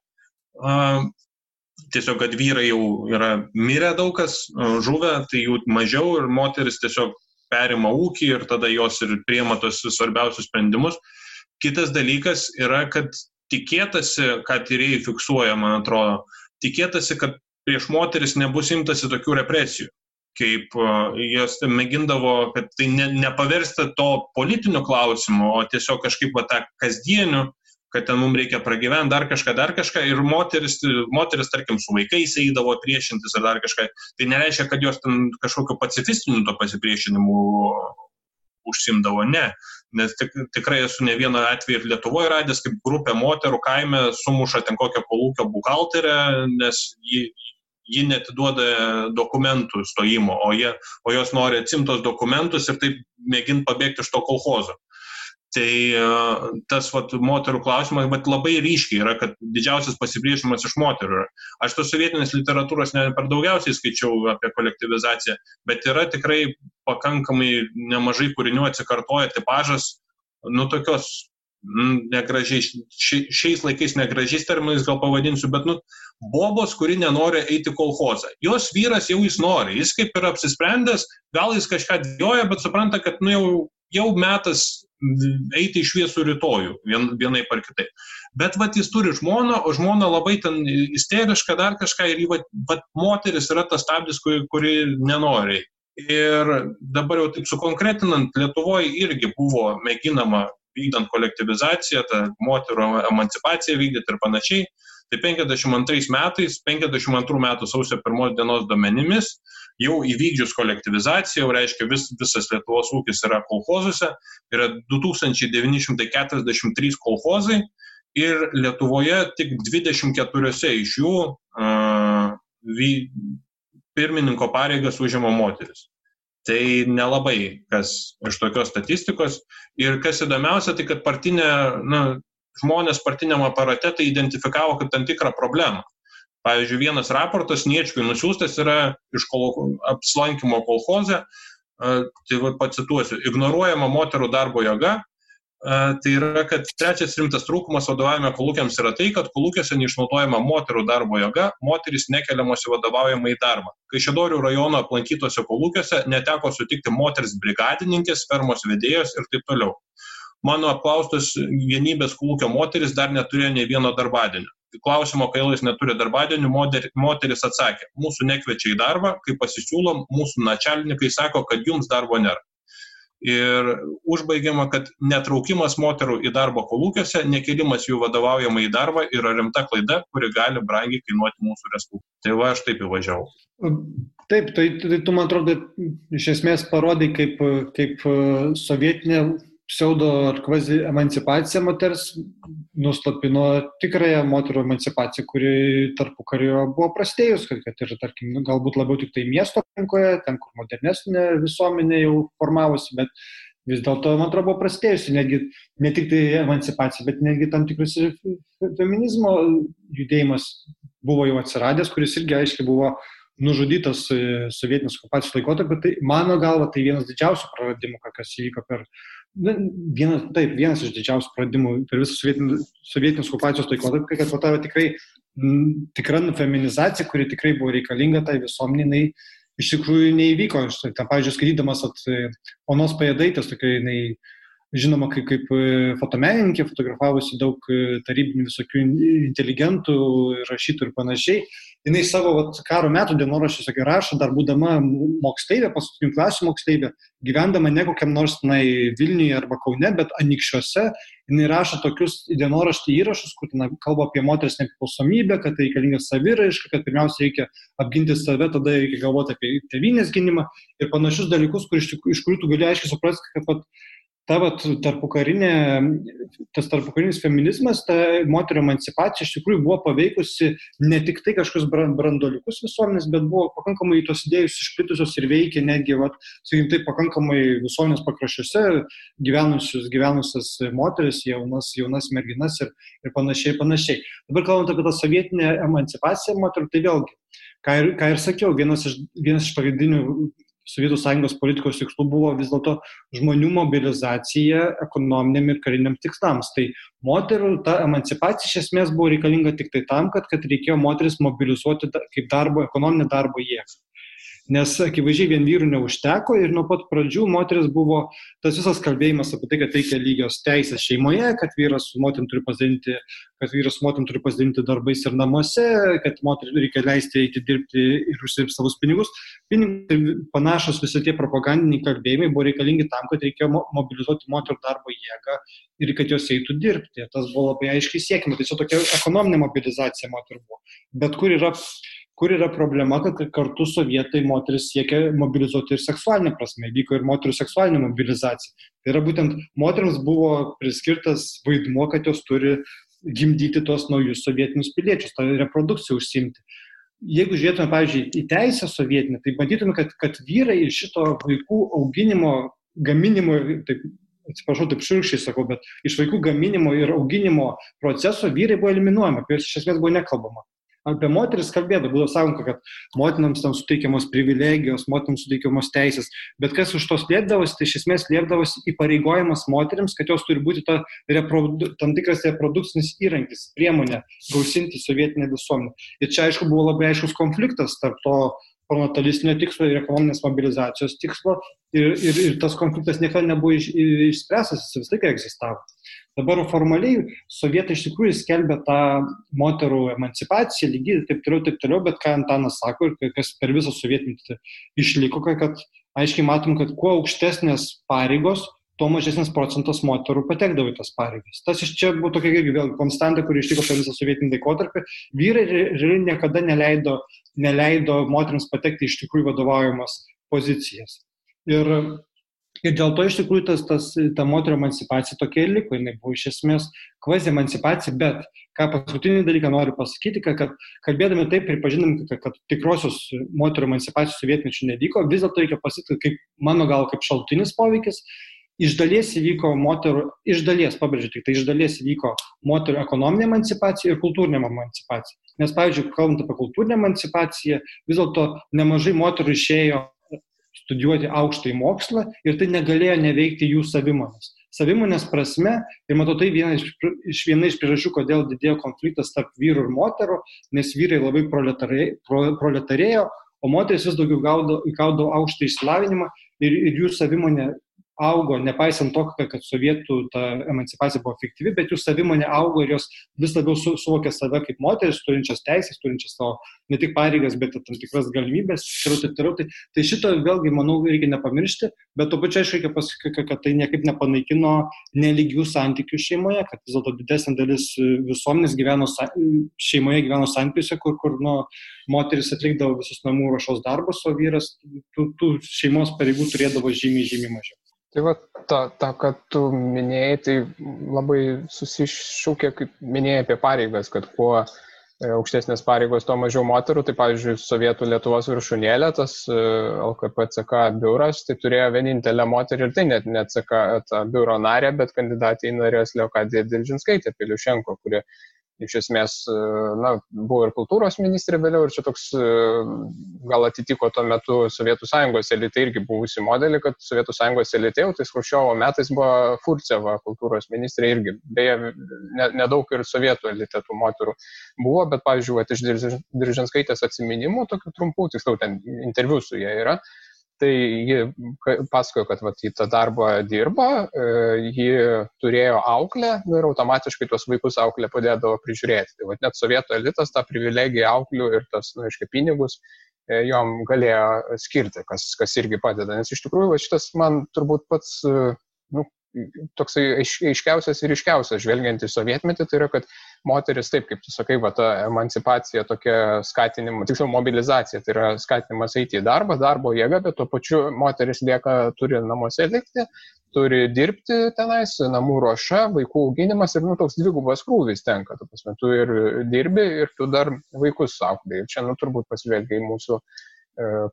tiesiog, kad vyrai jau yra mirę daug kas, žuvę, tai jų mažiau ir moteris tiesiog perima ūkį ir tada jos ir priema tos svarbiausius sprendimus. Kitas dalykas yra, kad tikėtasi, ką tyrėjai fiksuoja, man atrodo, tikėtasi, kad prieš moteris nebus imtasi tokių represijų kaip jos mėgindavo, kad tai ne, nepaversti to politiniu klausimu, o tiesiog kažkaip va, tą kasdieniu kad ten mums reikia pragyventi, dar kažką, dar kažką. Ir moteris, moteris, tarkim, su vaikais eidavo priešintis ar dar kažką. Tai nereiškia, kad jos ten kažkokiu pacifistiniu to pasipriešinimu užsimdavo, ne. Nes tik, tikrai esu ne vieną atvejį ir Lietuvoje radęs, kaip grupė moterų kaime sumuša ten kokią kolūkio buhalterę, nes ji, ji netiduoda dokumentų stojimo, o, jie, o jos nori atsimtos dokumentus ir taip mėginti pabėgti iš to kolhozo. Tai e, tas vat, moterų klausimas, bet labai ryškiai yra, kad didžiausias pasipriešinimas iš moterų. Aš tos sovietinės literatūros ne per daugiausiai skaičiau apie kolektivizaciją, bet yra tikrai pakankamai nemažai kūrinių atsikartoja tipažas, nu tokios negražiai, šiais laikais negražiais terminais gal pavadinsiu, bet, nu, bobos, kuri nenori eiti kolhozą. Jos vyras jau jis nori, jis kaip ir apsisprendęs, gal jis kažką dėjoja, bet supranta, kad, nu, jau, jau metas eiti iš viesų rytojų, vien, vienai par kitai. Bet, va, jis turi žmoną, o žmona labai ten isteriška, dar kažką, ir, va, va, moteris yra tas stabdis, kuri, kuri nenori. Ir dabar jau taip sukonkretinant, Lietuvoje irgi buvo mėginama vykdant kolektivizaciją, tą moterų emancipaciją vykdyti ir panašiai. Tai 52 metais, 52 metų sausio 1 dienos duomenimis, jau įvykdžius kolektivizaciją, jau reiškia vis, visas Lietuvos ūkis yra kolhozuose, yra 2943 kolhozai ir Lietuvoje tik 24 iš jų uh, vy, pirmininko pareigas užima moteris. Tai nelabai kas iš tokios statistikos. Ir kas įdomiausia, tai kad partinė, na, žmonės partiniam aparate tai identifikavo kaip tam tikrą problemą. Pavyzdžiui, vienas raportas Niečkiui nusiųstas yra iš kol, apsilankimo kolhoze, tai pacituosiu, ignoruojama moterų darbo jėga, tai yra, kad trečias rimtas trūkumas vadovavime kolūkiams yra tai, kad kolūkiuose neišnaudojama moterų darbo jėga, moteris nekeliamos į vadovaujamą į darbą. Kai Šedorių rajono aplankytose kolūkiuose neteko sutikti moters brigadininkės, fermos vedėjos ir taip toliau. Mano apklaustos vienybės kolūkio moteris dar neturėjo nei vieno darbadienio. Klausimo, kai jis neturi darbadienių, moteris atsakė, mūsų nekviečia į darbą, kai pasisiūlom, mūsų načalnikai sako, kad jums darbo nėra ir užbaigiama, kad netraukimas moterų į darbą kolūkiuose, nekelimas jų vadovaujama į darbą yra rimta klaida, kuri gali brangiai kainuoti mūsų respublikai. Tai va, aš taip įvažiavau. Taip, tai, tai tu man atrodo, iš esmės parodai, kaip, kaip sovietinė pseudo ar kvazi emancipacija moters nuslapino tikrąją moterų emancipaciją, kuri tarpu kario buvo prastėjus, kad, kad ir, tarkim, nu, galbūt labiau tik tai miesto aplinkoje, ten, kur modernesnė visuomenė jau formavosi, bet vis dėlto, man atrodo, buvo prastėjusi, netgi ne tik tai emancipacija, bet netgi tam tikras feminizmo judėjimas buvo jau atsiradęs, kuris irgi aiškiai buvo nužudytas sovietinės okupacijos laikotarpiu, tai mano galva tai vienas didžiausių praradimų, kas įvyko per Na, vienas, taip, vienas iš didžiausių pradimų per visą sovietinės okupacijos laikotarpį, kad po to tikrai m, tikra feminizacija, kuri tikrai buvo reikalinga tai visuomeniai, iš tikrųjų neįvyko. Aš, tai, pavyzdžiui, skaitydamas at onos pajadaitės, tokia jinai žinoma kaip, kaip fotomenininkė, fotografavusi daug tarybinių visokių inteligentų, rašytų ir panašiai jinai savo vat, karo metų dienoraščiuose rašo, dar būdama moksleivė, paskutinių klasių moksleivė, gyvendama ne kokiam nors nai, Vilniuje arba Kaune, bet anikščiuose, jinai rašo tokius dienoraštį įrašus, kur na, kalba apie moters nepriklausomybę, kad tai reikalinga saviraiška, kad pirmiausia reikia apginti save, tada reikia galvoti apie tevinės gynimą ir panašius dalykus, kur iš, iš kurių tu gali aiškiai suprasti, kad pat, ta vat, tarpukarinė, tas tarpukarinis feminizmas, ta moterio emancipacija iš tikrųjų buvo paveikusi ne tik tai kažkokius brandoliukus visuomenės, bet buvo pakankamai tos idėjus išplitusios ir veikė netgi, vat, sakykim, tai pakankamai visuomenės pakraščiuose gyvenusius, gyvenusias moteris, jaunas, jaunas merginas ir, ir panašiai, panašiai. Dabar kalbant apie tą sovietinę emancipaciją moterų, tai vėlgi, ką ir, ką ir sakiau, vienas iš, vienas iš pagrindinių Sovietų sąjungos politikos tikslų buvo vis dėlto žmonių mobilizacija ekonominiam ir kariniam tikslams. Tai moterų ta emancipacija iš esmės buvo reikalinga tik tai tam, kad, kad reikėjo moteris mobilizuoti kaip darbo, ekonominę darbo jėgą nes akivaizdžiai vien vyrų neužteko ir nuo pat pradžių moteris buvo tas visas kalbėjimas apie tai, kad reikia lygios teisės šeimoje, kad vyras su moterim turi pasidalinti, kad vyras su moterim turi pasidalinti darbais ir namuose, kad moteriai reikia leisti eiti dirbti ir užsidirbti savus pinigus. Pinigai panašus visi tie propagandiniai kalbėjimai buvo reikalingi tam, kad reikėjo mobilizuoti moterų darbo jėgą ir kad jos eitų dirbti. Tas buvo labai aiškiai siekima. Tai čia tokia ekonominė mobilizacija moterų buvo. Bet kur yra kur yra problema, kad kartu sovietai moteris siekia mobilizuoti ir seksualinę prasme, vyko ir moterų seksualinė mobilizacija. Tai yra būtent moteriams buvo priskirtas vaidmuo, kad jos turi gimdyti tos naujus sovietinius piliečius, tą reprodukciją užsimti. Jeigu žiūrėtume, pavyzdžiui, į teisę sovietinę, tai matytume, kad, kad vyrai iš šito vaikų auginimo, gaminimo, taip atsiprašau, taip širkščiai sakau, bet iš vaikų gaminimo ir auginimo proceso vyrai buvo eliminuojami, apie juos iš esmės buvo nekalbama. Apie moteris kalbėdavo, buvo sakoma, kad motinams tam suteikiamos privilegijos, motinams suteikiamos teisės, bet kas už to slėpdavosi, tai iš esmės slėpdavosi įpareigojimas moteriams, kad jos turi būti ta reprodu, tam tikras reprodukcinis įrankis, priemonė gausinti sovietinę visuomenę. Ir čia, aišku, buvo labai aiškus konfliktas tarp to pronatalistinio tikslo ir ekonominės mobilizacijos tikslo ir, ir, ir tas konfliktas niekada nebuvo iš, išspręstas, jis vis laiką egzistavo. Dabar formaliai sovietai iš tikrųjų skelbia tą moterų emancipaciją, lygiai taip toliau, taip toliau, bet ką Antanas sako ir kas per visą sovietmetį išliko, kad aiškiai matom, kad kuo aukštesnės pareigos, tuo mažesnis procentas moterų patekdavo į tas pareigas. Tas iš čia buvo tokia irgi vėl konstanta, kuri išliko per visą sovietinį laikotarpį. Vyrai realiai niekada neleido, neleido moteriams patekti iš tikrųjų vadovaujamas pozicijas. Ir, ir dėl to iš tikrųjų tas, tas, ta moterio emancipacija tokia ir liko, jinai buvo iš esmės kvazi emancipacija, bet ką paskutinį dalyką noriu pasakyti, kad, kad kalbėdami taip pripažinam, kad, kad tikrosios moterio emancipacijos sovietmečių nevyko, vis dėlto reikia pasakyti, kaip mano gal kaip šaltinis poveikis, iš dalies įvyko moterų, iš dalies, pabrėžiu, tik tai iš dalies įvyko moterų ekonominė emancipacija ir kultūrinė emancipacija. Nes, pavyzdžiui, kalbant apie kultūrinę emancipaciją, vis dėlto nemažai moterų išėjo studijuoti aukštąjį mokslą ir tai negalėjo neveikti jų savimonės. Savimonės prasme, ir matau, tai viena iš, iš, viena iš priežasčių, kodėl didėjo konfliktas tarp vyrų ir moterų, nes vyrai labai proletarėjo, pro, proletarėjo o moteris vis daugiau gaudavo, aukštą išsilavinimą ir, ir jų savimonė augo, nepaisant to, kad sovietų ta emancipacija buvo efektyvi, bet jų savimonė augo ir jos vis labiau su, suvokė save kaip moteris, turinčias teisės, turinčias savo ne tik pareigas, bet ir tam tikras galimybės. Ir taip, tai, tai šito vėlgi, manau, reikia nepamiršti, bet to pačiu reikia pasakyti, kad tai niekaip nepanaikino neligių santykių šeimoje, kad vis dėlto didesnė dalis visuomenės gyveno šeimoje, gyveno santykiuose, kur, kur nu, moteris atlikdavo visus namų ruošos darbus, o vyras tų, tų šeimos pareigų turėdavo žymiai, žymiai mažiau. Tai va, ta, ta, kad tu minėjai, tai labai susišūkė, kaip minėjai apie pareigas, kad kuo e, aukštesnės pareigos, tuo mažiau moterų. Tai, pavyzdžiui, Sovietų Lietuvos viršūnėlė, tas e, LKPCK biuras, tai turėjo vienintelę moterį ir tai net ne CK biuro narė, bet kandidatė į narės Leokadija Dilžinskaitė Piliušenko, kuri iš esmės, e, na, buvo ir kultūros ministrė vėliau ir čia toks e, gal atitiko tuo metu Sovietų sąjungos elitai irgi buvusi modelį, kad Sovietų sąjungos elitai, jau tai Skruščiovo metais buvo Furceva kultūros ministrė irgi. Beje, nedaug ne ir sovietų elitetų moterų buvo, bet, pavyzdžiui, iš Diržinskaitės atsiminimų, tokių trumpų, tiksliau, ten interviu su jie yra, Tai ji pasakojo, kad vat, į tą darbą dirbo, e, ji turėjo auklę nu, ir automatiškai tuos vaikus auklę padėdavo prižiūrėti. Tai vat, net sovietų elitas tą privilegiją auklių ir tas, nu, aiškiai, pinigus e, jom galėjo skirti, kas, kas irgi padeda. Nes iš tikrųjų va, šitas man turbūt pats e, nu, toksai aiškiausias ir iškiausias, žvelgiant į sovietmetį, tai yra, kad moteris, taip kaip tu sakai, va, ta emancipacija, tokia skatinimo, tiksliau mobilizacija, tai yra skatinimas eiti į darbą, darbo jėga, bet tuo pačiu moteris lieka, turi namuose likti, turi dirbti tenais, namų ruoša, vaikų auginimas ir, nu, toks dvigubas krūvis tenka, tu pasme, tu ir dirbi ir tu dar vaikus auklėjai. Ir čia, nu, turbūt pasižvelgia į mūsų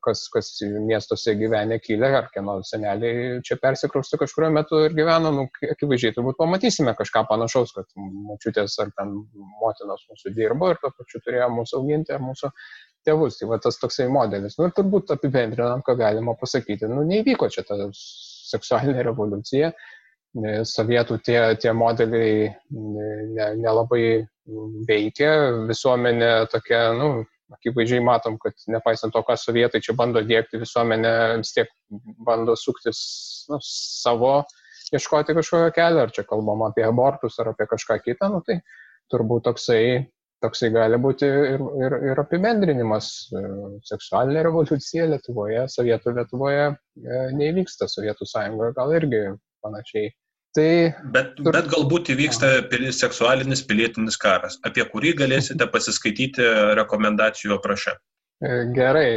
kas, kas miestuose gyvenę kilę, ar kieno seneliai čia persikraustė kažkurio metu ir gyveno, nu, akivaizdžiai turbūt pamatysime kažką panašaus, kad mačiutės ar ten motinos mūsų dirbo ir to pačiu turėjo mūsų auginti ar mūsų tėvus. Tai va tas toksai modelis. Nu ir turbūt apibendrinant, ką galima pasakyti, nu neįvyko čia ta seksualinė revoliucija. Sovietų tie, tie modeliai nelabai ne veikia, visuomenė tokia, nu, akivaizdžiai matom, kad nepaisant to, ką sovietai čia bando dėkti, visuomenė vis tiek bando suktis nu, savo, ieškoti kažkokio kelio, ar čia kalbam apie abortus ar apie kažką kitą, nu, tai turbūt toksai, toksai gali būti ir, ir, ir apibendrinimas. Seksualinė revoliucija Lietuvoje, Sovietų Lietuvoje e, neįvyksta, Sovietų sąjungoje gal irgi panašiai Tai... Bet, bet galbūt įvyksta seksualinis pilietinis karas, apie kurį galėsite [LAUGHS] pasiskaityti rekomendacijų aprašę. E, gerai,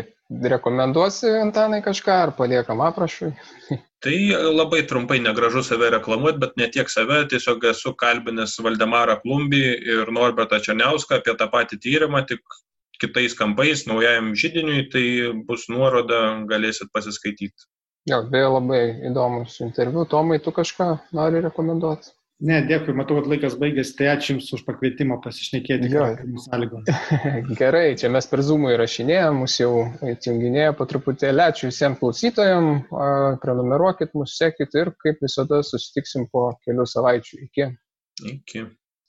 rekomenduosi Antanai kažką ar paliekam aprašui? [LAUGHS] Tai labai trumpai negražu save reklamuoti, bet ne tiek save, tiesiog esu kalbinęs Valdemarą Klumbį ir Norbertą Černiauską apie tą patį tyrimą, tik kitais kampais, naujajam žydiniui, tai bus nuoroda, galėsit pasiskaityti. Jo, beje, labai įdomus interviu. Tomai, tu kažką nori rekomenduoti? Ne, dėkui, matau, kad laikas baigėsi, tai ačiū Jums už pakvietimą pasišnekėti. Jo. [LAUGHS] Gerai, čia mes per Zoomą įrašinėjom, mus jau įjunginėjo po truputėlį. Ačiū visiems klausytojams, prenumeruokit, mus sekit ir kaip visada susitiksim po kelių savaičių. Iki. Iki.